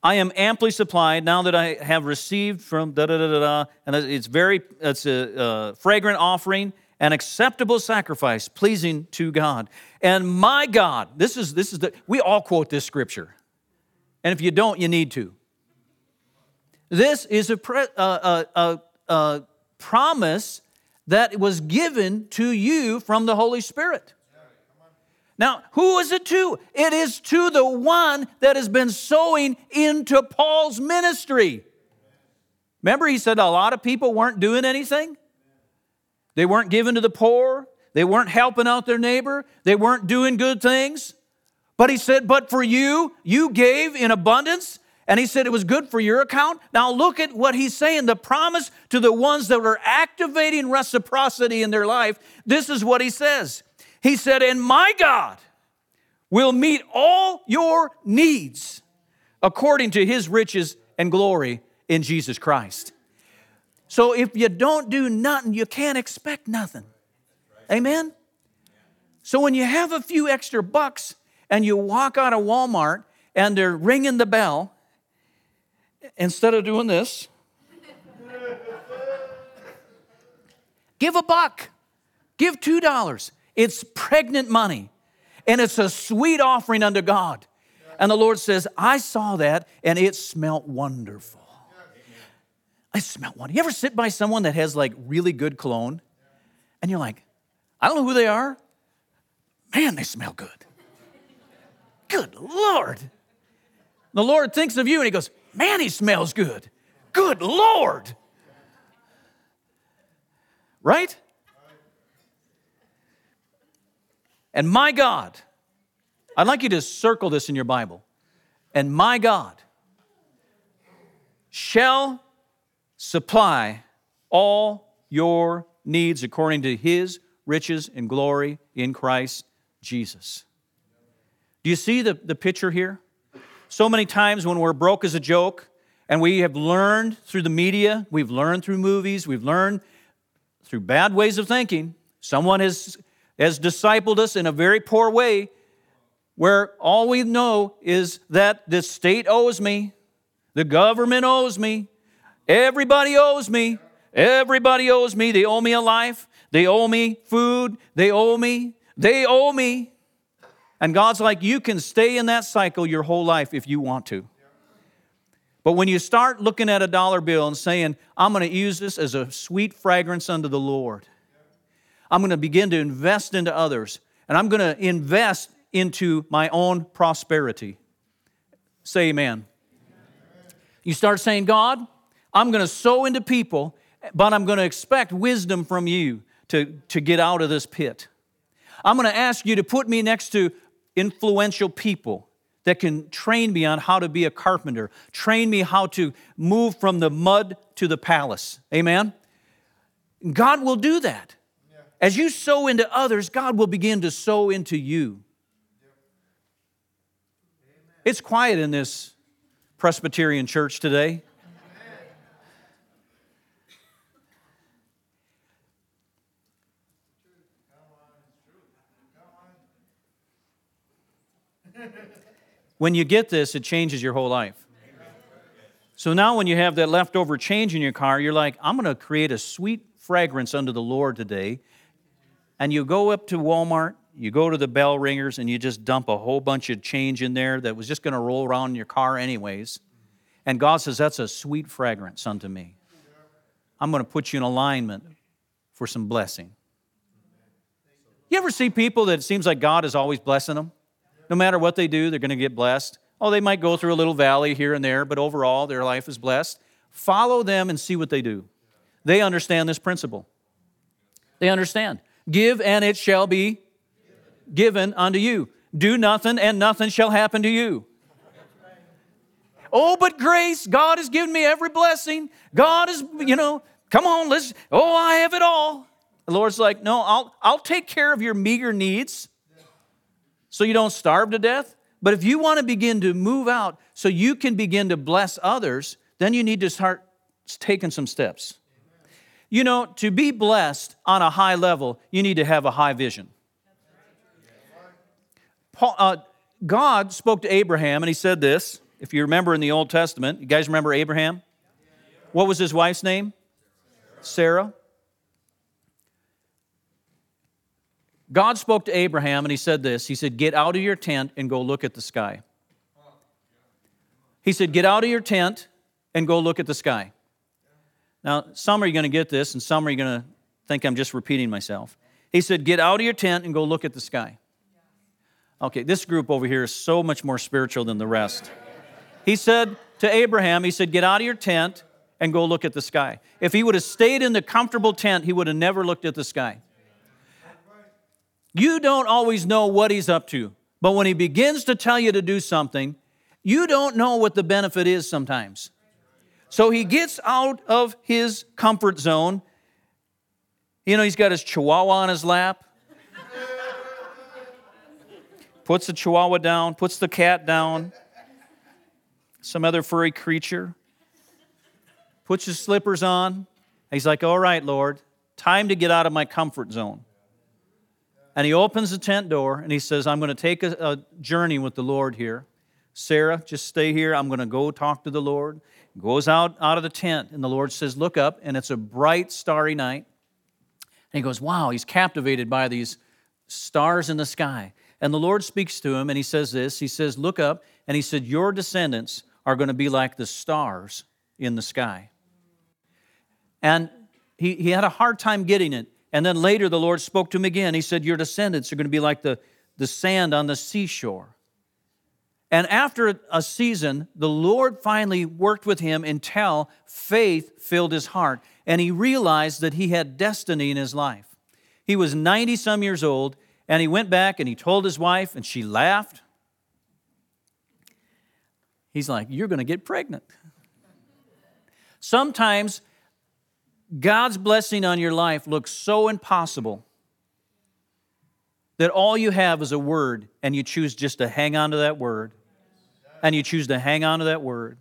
I am amply supplied now that I have received from da da da da da, and it's very it's a, a fragrant offering, an acceptable sacrifice, pleasing to God. And my God, this is this is the we all quote this scripture, and if you don't, you need to. This is a, pre, a, a, a promise that was given to you from the Holy Spirit. Now, who is it to? It is to the one that has been sowing into Paul's ministry. Remember, he said a lot of people weren't doing anything? They weren't giving to the poor. They weren't helping out their neighbor. They weren't doing good things. But he said, But for you, you gave in abundance. And he said it was good for your account. Now look at what he's saying the promise to the ones that are activating reciprocity in their life. This is what he says. He said, And my God will meet all your needs according to his riches and glory in Jesus Christ. So if you don't do nothing, you can't expect nothing. Amen? So when you have a few extra bucks and you walk out of Walmart and they're ringing the bell, instead of doing this, give a buck, give two dollars. It's pregnant money, and it's a sweet offering unto God. And the Lord says, I saw that, and it smelt wonderful. I smell one. You ever sit by someone that has like really good cologne and you're like, I don't know who they are. Man, they smell good. Good Lord. The Lord thinks of you and he goes, Man, he smells good. Good Lord. Right? And my God, I'd like you to circle this in your Bible. And my God shall supply all your needs according to his riches and glory in Christ Jesus. Do you see the, the picture here? So many times when we're broke as a joke, and we have learned through the media, we've learned through movies, we've learned through bad ways of thinking. Someone has, has discipled us in a very poor way where all we know is that the state owes me, the government owes me, Everybody owes me. Everybody owes me. They owe me a life. They owe me food. They owe me. They owe me. And God's like, you can stay in that cycle your whole life if you want to. But when you start looking at a dollar bill and saying, I'm going to use this as a sweet fragrance unto the Lord, I'm going to begin to invest into others, and I'm going to invest into my own prosperity. Say amen. You start saying, God, I'm going to sow into people, but I'm going to expect wisdom from you to, to get out of this pit. I'm going to ask you to put me next to influential people that can train me on how to be a carpenter, train me how to move from the mud to the palace. Amen? God will do that. As you sow into others, God will begin to sow into you. It's quiet in this Presbyterian church today. When you get this, it changes your whole life. So now, when you have that leftover change in your car, you're like, I'm going to create a sweet fragrance unto the Lord today. And you go up to Walmart, you go to the bell ringers, and you just dump a whole bunch of change in there that was just going to roll around in your car, anyways. And God says, That's a sweet fragrance unto me. I'm going to put you in alignment for some blessing. You ever see people that it seems like God is always blessing them? No matter what they do, they're going to get blessed. Oh, they might go through a little valley here and there, but overall, their life is blessed. Follow them and see what they do. They understand this principle. They understand. Give and it shall be given unto you. Do nothing and nothing shall happen to you. Oh, but grace, God has given me every blessing. God is, you know, come on, let's, oh, I have it all. The Lord's like, no, I'll, I'll take care of your meager needs so you don't starve to death. But if you want to begin to move out so you can begin to bless others, then you need to start taking some steps. You know, to be blessed on a high level, you need to have a high vision. Paul, uh, God spoke to Abraham and he said this. If you remember in the Old Testament, you guys remember Abraham? What was his wife's name? Sarah. God spoke to Abraham and he said this He said, Get out of your tent and go look at the sky. He said, Get out of your tent and go look at the sky. Now, some are going to get this, and some are going to think I'm just repeating myself. He said, Get out of your tent and go look at the sky. Okay, this group over here is so much more spiritual than the rest. He said to Abraham, He said, Get out of your tent and go look at the sky. If he would have stayed in the comfortable tent, he would have never looked at the sky. You don't always know what he's up to, but when he begins to tell you to do something, you don't know what the benefit is sometimes. So he gets out of his comfort zone. You know, he's got his chihuahua on his lap, puts the chihuahua down, puts the cat down, some other furry creature, puts his slippers on. He's like, All right, Lord, time to get out of my comfort zone. And he opens the tent door and he says, I'm going to take a, a journey with the Lord here. Sarah, just stay here. I'm going to go talk to the Lord. Goes out, out of the tent, and the Lord says, Look up, and it's a bright, starry night. And he goes, Wow, he's captivated by these stars in the sky. And the Lord speaks to him, and he says this He says, Look up, and he said, Your descendants are going to be like the stars in the sky. And he, he had a hard time getting it. And then later the Lord spoke to him again. He said, Your descendants are going to be like the, the sand on the seashore. And after a season, the Lord finally worked with him until faith filled his heart. And he realized that he had destiny in his life. He was 90 some years old, and he went back and he told his wife, and she laughed. He's like, You're going to get pregnant. Sometimes God's blessing on your life looks so impossible that all you have is a word, and you choose just to hang on to that word, and you choose to hang on to that word,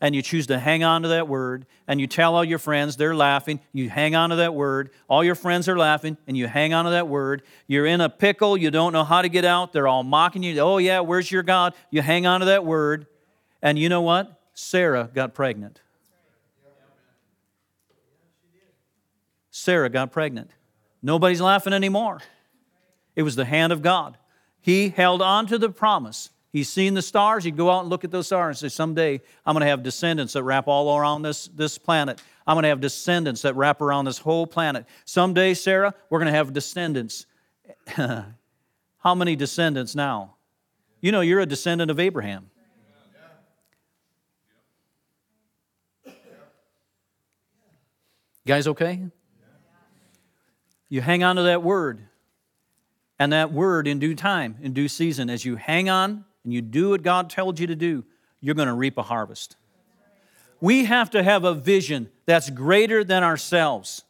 and you choose to hang on to that word, and you tell all your friends, they're laughing, you hang on to that word, all your friends are laughing, and you hang on to that word. You're in a pickle, you don't know how to get out, they're all mocking you. Oh, yeah, where's your God? You hang on to that word, and you know what? Sarah got pregnant. Sarah got pregnant. Nobody's laughing anymore. It was the hand of God. He held on to the promise. He's seen the stars. He'd go out and look at those stars and say, Someday I'm going to have descendants that wrap all around this, this planet. I'm going to have descendants that wrap around this whole planet. Someday, Sarah, we're going to have descendants. How many descendants now? You know, you're a descendant of Abraham. guys okay? You hang on to that word. And that word in due time, in due season, as you hang on and you do what God told you to do, you're going to reap a harvest. We have to have a vision that's greater than ourselves.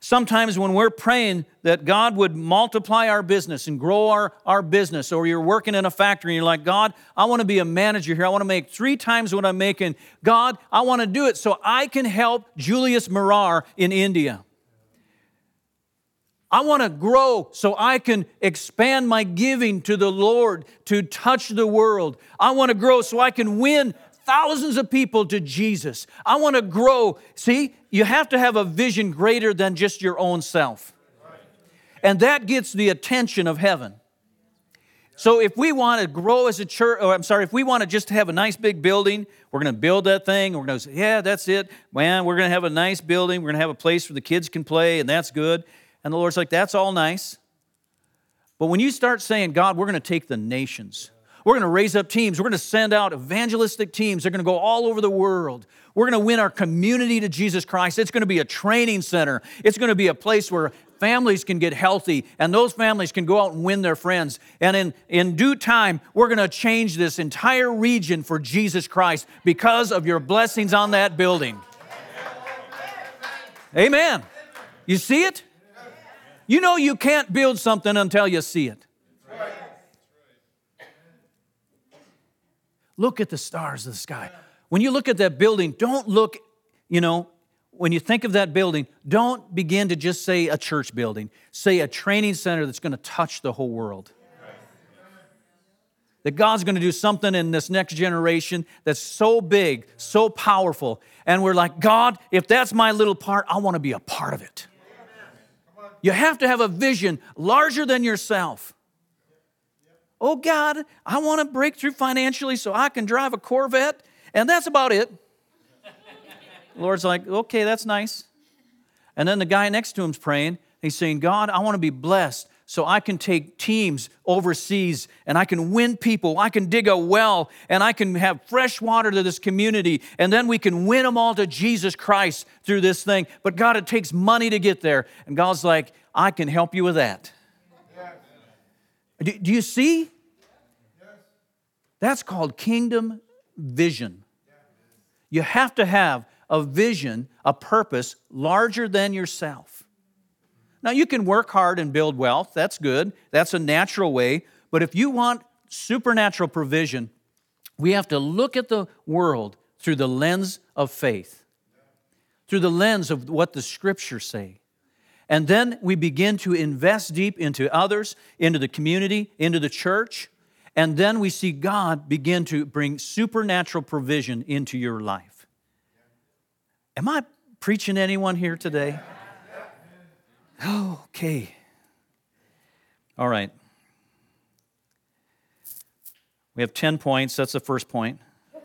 Sometimes when we're praying that God would multiply our business and grow our, our business, or you're working in a factory and you're like, God, I want to be a manager here. I want to make three times what I'm making. God, I want to do it so I can help Julius Marar in India. I want to grow so I can expand my giving to the Lord to touch the world. I want to grow so I can win thousands of people to Jesus. I want to grow. See, you have to have a vision greater than just your own self. And that gets the attention of heaven. So if we want to grow as a church, or I'm sorry, if we want to just have a nice big building, we're going to build that thing. We're going to say, yeah, that's it. Man, we're going to have a nice building. We're going to have a place where the kids can play, and that's good. And the Lord's like, that's all nice. But when you start saying, God, we're going to take the nations, we're going to raise up teams, we're going to send out evangelistic teams, they're going to go all over the world. We're going to win our community to Jesus Christ. It's going to be a training center, it's going to be a place where families can get healthy and those families can go out and win their friends. And in, in due time, we're going to change this entire region for Jesus Christ because of your blessings on that building. Amen. You see it? You know you can't build something until you see it. Look at the stars of the sky. When you look at that building, don't look, you know, when you think of that building, don't begin to just say a church building. Say a training center that's going to touch the whole world. That God's going to do something in this next generation that's so big, so powerful. And we're like, God, if that's my little part, I want to be a part of it. You have to have a vision larger than yourself. Oh, God, I want to break through financially so I can drive a Corvette, and that's about it. Lord's like, okay, that's nice. And then the guy next to him's praying. He's saying, God, I want to be blessed so I can take teams overseas and I can win people. I can dig a well and I can have fresh water to this community and then we can win them all to Jesus Christ through this thing. But God, it takes money to get there. And God's like, I can help you with that. Do, do you see? That's called kingdom vision. You have to have a vision, a purpose larger than yourself. Now, you can work hard and build wealth. That's good. That's a natural way. But if you want supernatural provision, we have to look at the world through the lens of faith, through the lens of what the scriptures say. And then we begin to invest deep into others, into the community, into the church. And then we see God begin to bring supernatural provision into your life. Am I preaching to anyone here today? Okay. All right. We have 10 points. That's the first point.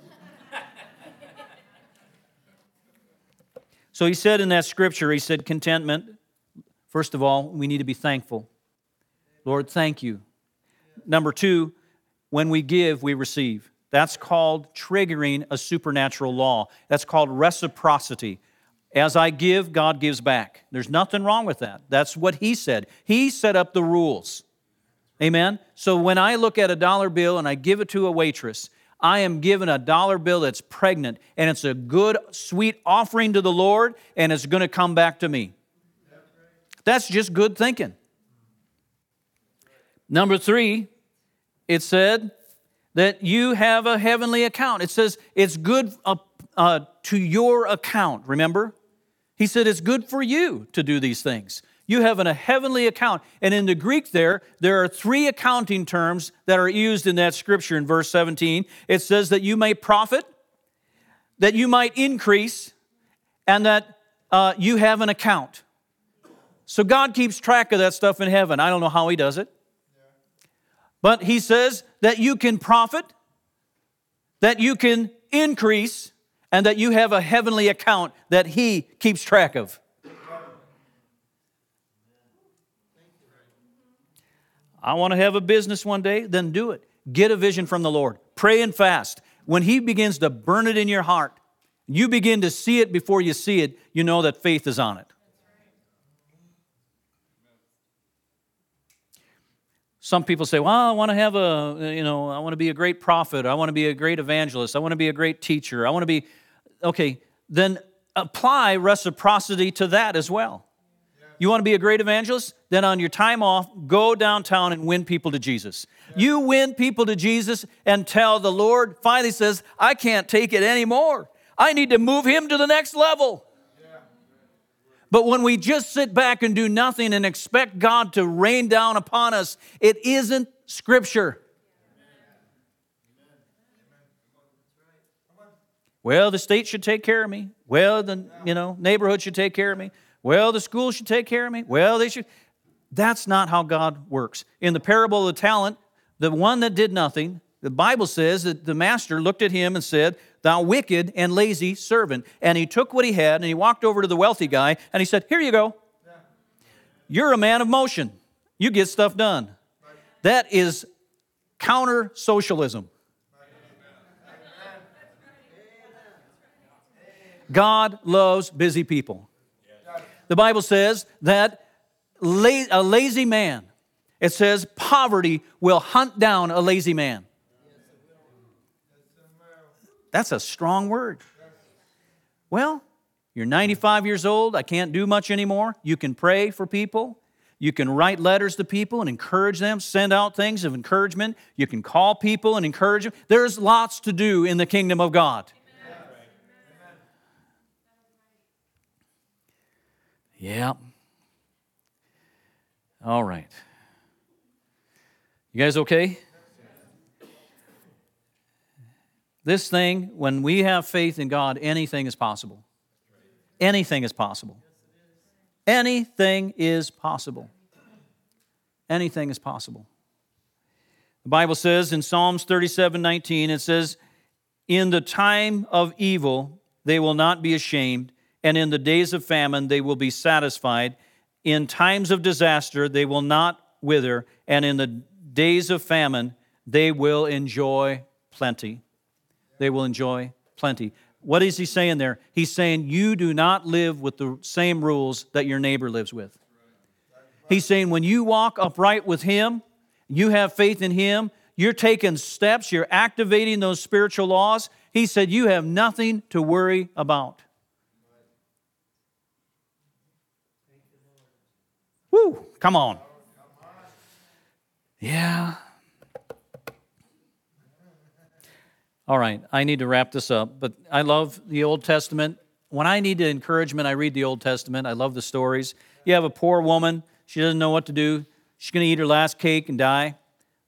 so he said in that scripture, he said, contentment. First of all, we need to be thankful. Lord, thank you. Number two, when we give, we receive. That's called triggering a supernatural law. That's called reciprocity. As I give, God gives back. There's nothing wrong with that. That's what He said. He set up the rules. Amen? So when I look at a dollar bill and I give it to a waitress, I am given a dollar bill that's pregnant and it's a good, sweet offering to the Lord and it's going to come back to me. That's just good thinking. Number three, it said that you have a heavenly account. It says it's good uh, uh, to your account, remember? He said, It's good for you to do these things. You have an, a heavenly account. And in the Greek, there, there are three accounting terms that are used in that scripture in verse 17. It says that you may profit, that you might increase, and that uh, you have an account. So God keeps track of that stuff in heaven. I don't know how He does it. But He says that you can profit, that you can increase, and that you have a heavenly account that He keeps track of. I want to have a business one day, then do it. Get a vision from the Lord. Pray and fast. When He begins to burn it in your heart, you begin to see it before you see it, you know that faith is on it. Some people say, well, I want to have a, you know, I want to be a great prophet. I want to be a great evangelist. I want to be a great teacher. I want to be okay, then apply reciprocity to that as well. You want to be a great evangelist? Then on your time off, go downtown and win people to Jesus. You win people to Jesus and tell the Lord, finally says, I can't take it anymore. I need to move him to the next level. But when we just sit back and do nothing and expect God to rain down upon us, it isn't scripture. Well, the state should take care of me. Well, the you know neighborhood should take care of me. Well, the school should take care of me. Well, they should. That's not how God works. In the parable of the talent, the one that did nothing, the Bible says that the master looked at him and said, Thou wicked and lazy servant. And he took what he had and he walked over to the wealthy guy and he said, Here you go. You're a man of motion. You get stuff done. That is counter socialism. God loves busy people. The Bible says that a lazy man, it says poverty will hunt down a lazy man. That's a strong word. Well, you're 95 years old. I can't do much anymore. You can pray for people. You can write letters to people and encourage them, send out things of encouragement. You can call people and encourage them. There's lots to do in the kingdom of God. Yeah. All right. You guys okay? This thing, when we have faith in God, anything is possible. Anything is possible. Anything is possible. Anything is possible. The Bible says in Psalms 37 19, it says, In the time of evil, they will not be ashamed and in the days of famine they will be satisfied. In times of disaster they will not wither, and in the days of famine, they will enjoy plenty. They will enjoy plenty. What is he saying there? He's saying, You do not live with the same rules that your neighbor lives with. He's saying, When you walk upright with him, you have faith in him, you're taking steps, you're activating those spiritual laws. He said, You have nothing to worry about. Woo, come on. Yeah. All right, I need to wrap this up, but I love the Old Testament. When I need encouragement, I read the Old Testament. I love the stories. You have a poor woman, she doesn't know what to do. She's going to eat her last cake and die.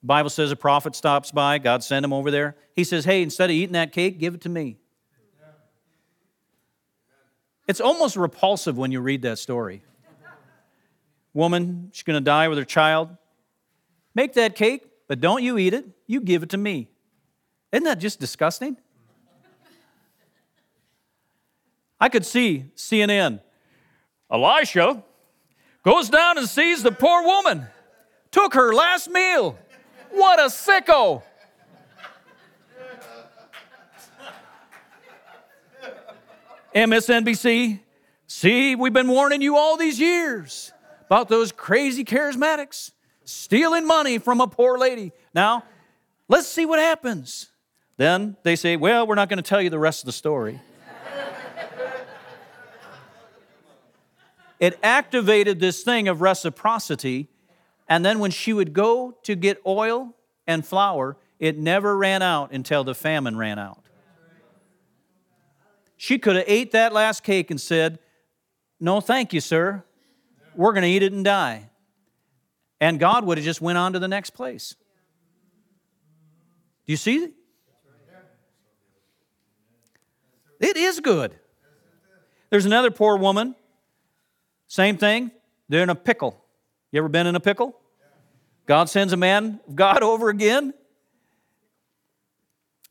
The Bible says a prophet stops by, God sent him over there. He says, Hey, instead of eating that cake, give it to me. It's almost repulsive when you read that story. Woman, she's going to die with her child. Make that cake, but don't you eat it. You give it to me. Isn't that just disgusting? I could see CNN. Elisha goes down and sees the poor woman, took her last meal. What a sicko! MSNBC, see, we've been warning you all these years about those crazy charismatics stealing money from a poor lady. Now, let's see what happens. Then they say, Well, we're not going to tell you the rest of the story. it activated this thing of reciprocity. And then when she would go to get oil and flour, it never ran out until the famine ran out. She could have ate that last cake and said, "No, thank you, sir. We're going to eat it and die." And God would have just went on to the next place. Do you see? It is good. There's another poor woman. Same thing. They're in a pickle. You ever been in a pickle? God sends a man of God over again.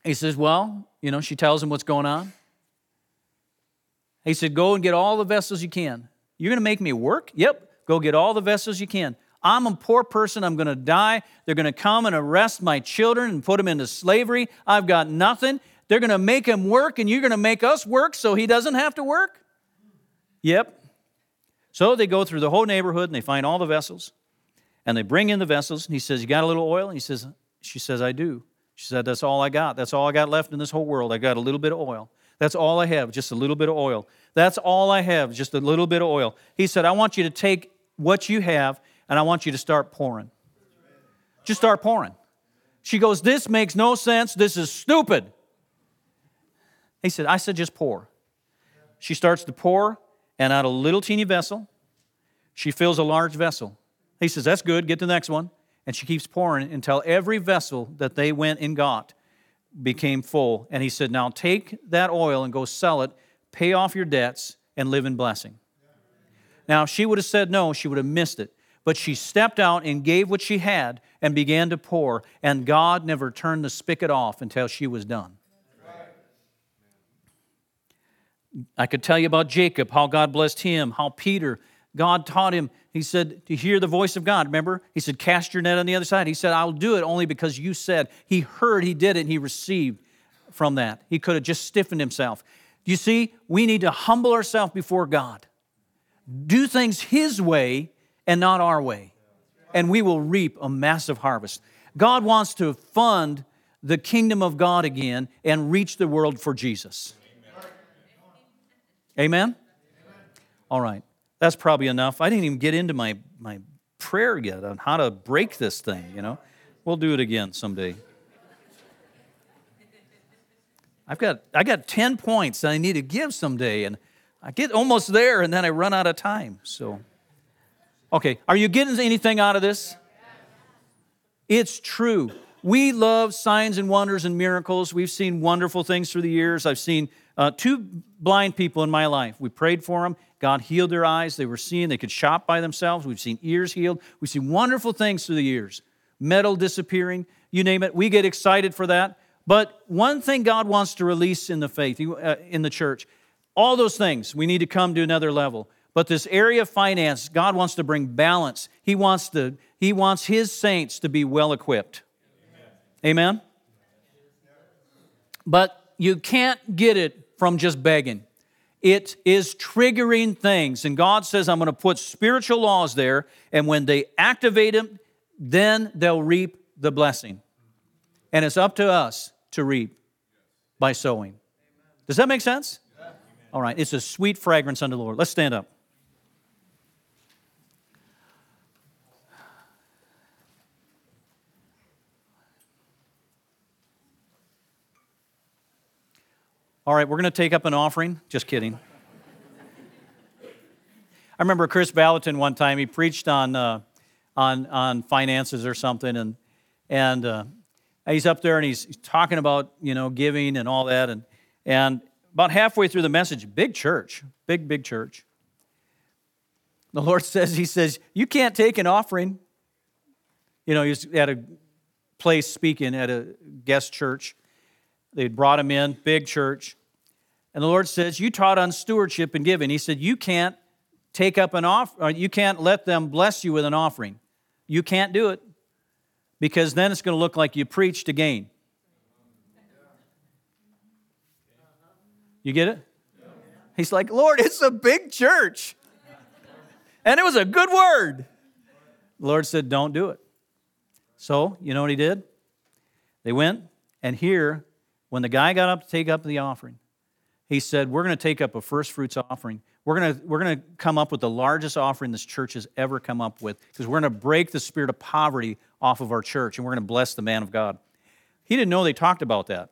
He says, Well, you know, she tells him what's going on. He said, Go and get all the vessels you can. You're going to make me work? Yep. Go get all the vessels you can. I'm a poor person. I'm going to die. They're going to come and arrest my children and put them into slavery. I've got nothing. They're going to make him work, and you're going to make us work so he doesn't have to work? Yep. So they go through the whole neighborhood and they find all the vessels. And they bring in the vessels. And he says, You got a little oil? And he says, She says, I do. She said, That's all I got. That's all I got left in this whole world. I got a little bit of oil. That's all I have, just a little bit of oil. That's all I have, just a little bit of oil. He said, I want you to take what you have and I want you to start pouring. Just start pouring. She goes, This makes no sense. This is stupid. He said, I said, just pour. She starts to pour, and out a little teeny vessel, she fills a large vessel. He says, That's good, get the next one. And she keeps pouring until every vessel that they went and got became full. And he said, Now take that oil and go sell it, pay off your debts, and live in blessing. Now, if she would have said no, she would have missed it. But she stepped out and gave what she had and began to pour, and God never turned the spigot off until she was done. I could tell you about Jacob, how God blessed him, how Peter, God taught him, he said, to hear the voice of God. Remember? He said, cast your net on the other side. He said, I'll do it only because you said. He heard, he did it, and he received from that. He could have just stiffened himself. You see, we need to humble ourselves before God, do things His way and not our way, and we will reap a massive harvest. God wants to fund the kingdom of God again and reach the world for Jesus. Amen? All right. That's probably enough. I didn't even get into my, my prayer yet on how to break this thing, you know. We'll do it again someday. I've got I got 10 points that I need to give someday and I get almost there and then I run out of time. So Okay, are you getting anything out of this? It's true. We love signs and wonders and miracles. We've seen wonderful things through the years. I've seen uh, two blind people in my life. We prayed for them. God healed their eyes. They were seeing. They could shop by themselves. We've seen ears healed. We've seen wonderful things through the years. Metal disappearing, you name it. We get excited for that. But one thing God wants to release in the faith, uh, in the church, all those things, we need to come to another level. But this area of finance, God wants to bring balance. He wants to, he He wants His saints to be well equipped. Amen? But you can't get it from just begging. It is triggering things. And God says, I'm going to put spiritual laws there, and when they activate them, then they'll reap the blessing. And it's up to us to reap by sowing. Does that make sense? All right, it's a sweet fragrance unto the Lord. Let's stand up. All right, we're going to take up an offering. Just kidding. I remember Chris Valentin one time, he preached on, uh, on, on finances or something, and, and uh, he's up there and he's, he's talking about, you know, giving and all that. And, and about halfway through the message, big church, big, big church. The Lord says, He says, You can't take an offering. You know, he's at a place speaking at a guest church. They'd brought him in, big church. And the Lord says, You taught on stewardship and giving. He said, You can't take up an offer, uh, you can't let them bless you with an offering. You can't do it because then it's going to look like you preached again. You get it? He's like, Lord, it's a big church. And it was a good word. The Lord said, Don't do it. So, you know what he did? They went, and here when the guy got up to take up the offering, he said, We're going to take up a first fruits offering. We're going to, we're going to come up with the largest offering this church has ever come up with because we're going to break the spirit of poverty off of our church and we're going to bless the man of God. He didn't know they talked about that.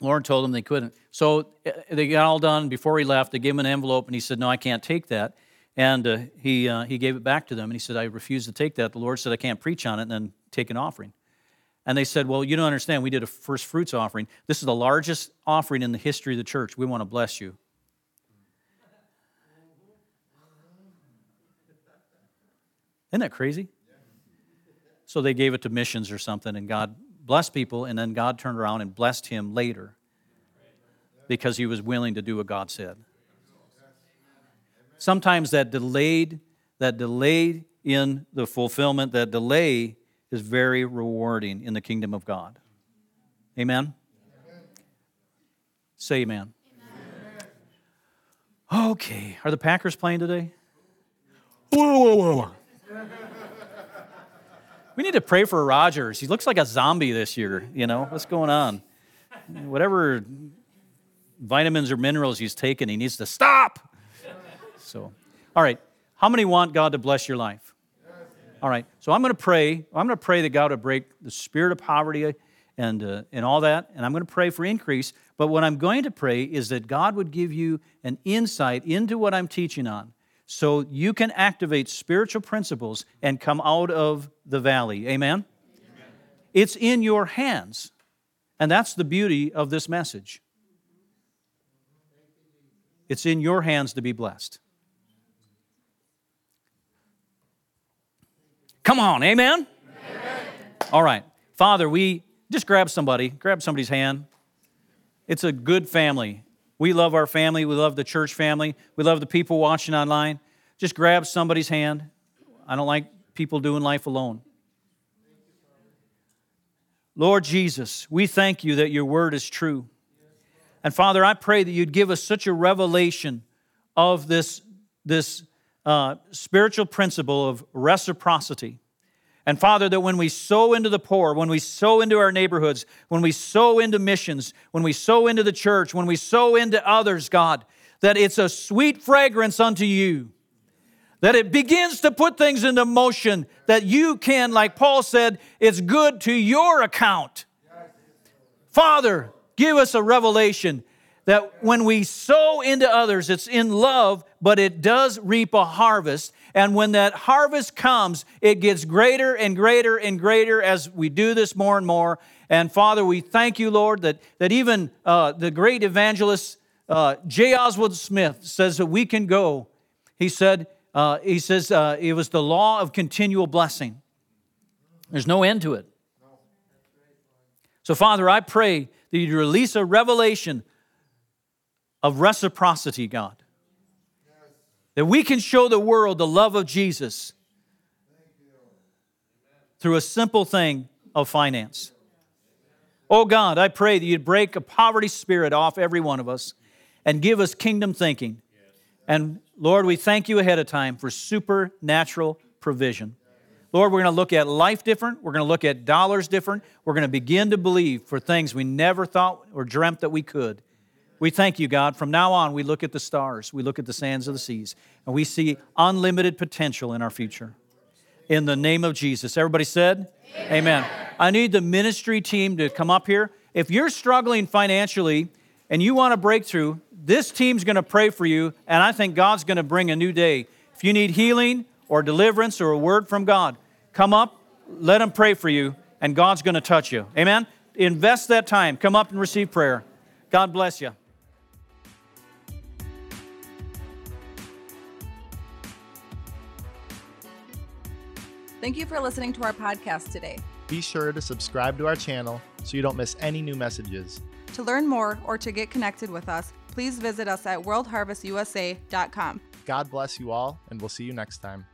Lord told them they couldn't. So uh, they got all done. Before he left, they gave him an envelope and he said, No, I can't take that. And uh, he, uh, he gave it back to them and he said, I refuse to take that. The Lord said, I can't preach on it and then take an offering. And they said, Well, you don't understand. We did a first fruits offering. This is the largest offering in the history of the church. We want to bless you. Isn't that crazy? So they gave it to missions or something, and God blessed people, and then God turned around and blessed him later because he was willing to do what God said. Sometimes that delayed, that delayed in the fulfillment, that delay is very rewarding in the kingdom of God. Amen? amen. Say amen. amen. Okay. Are the Packers playing today? Whoa, whoa, whoa. we need to pray for Rodgers. He looks like a zombie this year. You know, what's going on? Whatever vitamins or minerals he's taking, he needs to stop. So, all right. How many want God to bless your life? All right. So I'm going to pray. I'm going to pray that God would break the spirit of poverty and, uh, and all that. And I'm going to pray for increase. But what I'm going to pray is that God would give you an insight into what I'm teaching on so you can activate spiritual principles and come out of the valley. Amen? Amen? It's in your hands. And that's the beauty of this message. It's in your hands to be blessed. Come on, amen? amen? All right. Father, we just grab somebody, grab somebody's hand. It's a good family. We love our family. We love the church family. We love the people watching online. Just grab somebody's hand. I don't like people doing life alone. Lord Jesus, we thank you that your word is true. And Father, I pray that you'd give us such a revelation of this, this uh, spiritual principle of reciprocity. And Father, that when we sow into the poor, when we sow into our neighborhoods, when we sow into missions, when we sow into the church, when we sow into others, God, that it's a sweet fragrance unto you. That it begins to put things into motion that you can, like Paul said, it's good to your account. Father, give us a revelation that when we sow into others, it's in love, but it does reap a harvest. And when that harvest comes, it gets greater and greater and greater as we do this more and more. And Father, we thank you, Lord, that, that even uh, the great evangelist uh, J. Oswald Smith says that we can go. He said, uh, he says uh, it was the law of continual blessing. There's no end to it. So, Father, I pray that you release a revelation of reciprocity, God. That we can show the world the love of Jesus. through a simple thing of finance. Oh God, I pray that you'd break a poverty spirit off every one of us and give us kingdom thinking. And Lord, we thank you ahead of time for supernatural provision. Lord, we're going to look at life different. We're going to look at dollars different. We're going to begin to believe for things we never thought or dreamt that we could. We thank you, God. From now on, we look at the stars, we look at the sands of the seas, and we see unlimited potential in our future. In the name of Jesus. Everybody said, Amen. Amen. I need the ministry team to come up here. If you're struggling financially and you want a breakthrough, this team's going to pray for you, and I think God's going to bring a new day. If you need healing or deliverance or a word from God, come up, let them pray for you, and God's going to touch you. Amen? Invest that time. Come up and receive prayer. God bless you. Thank you for listening to our podcast today. Be sure to subscribe to our channel so you don't miss any new messages. To learn more or to get connected with us, please visit us at worldharvestusa.com. God bless you all, and we'll see you next time.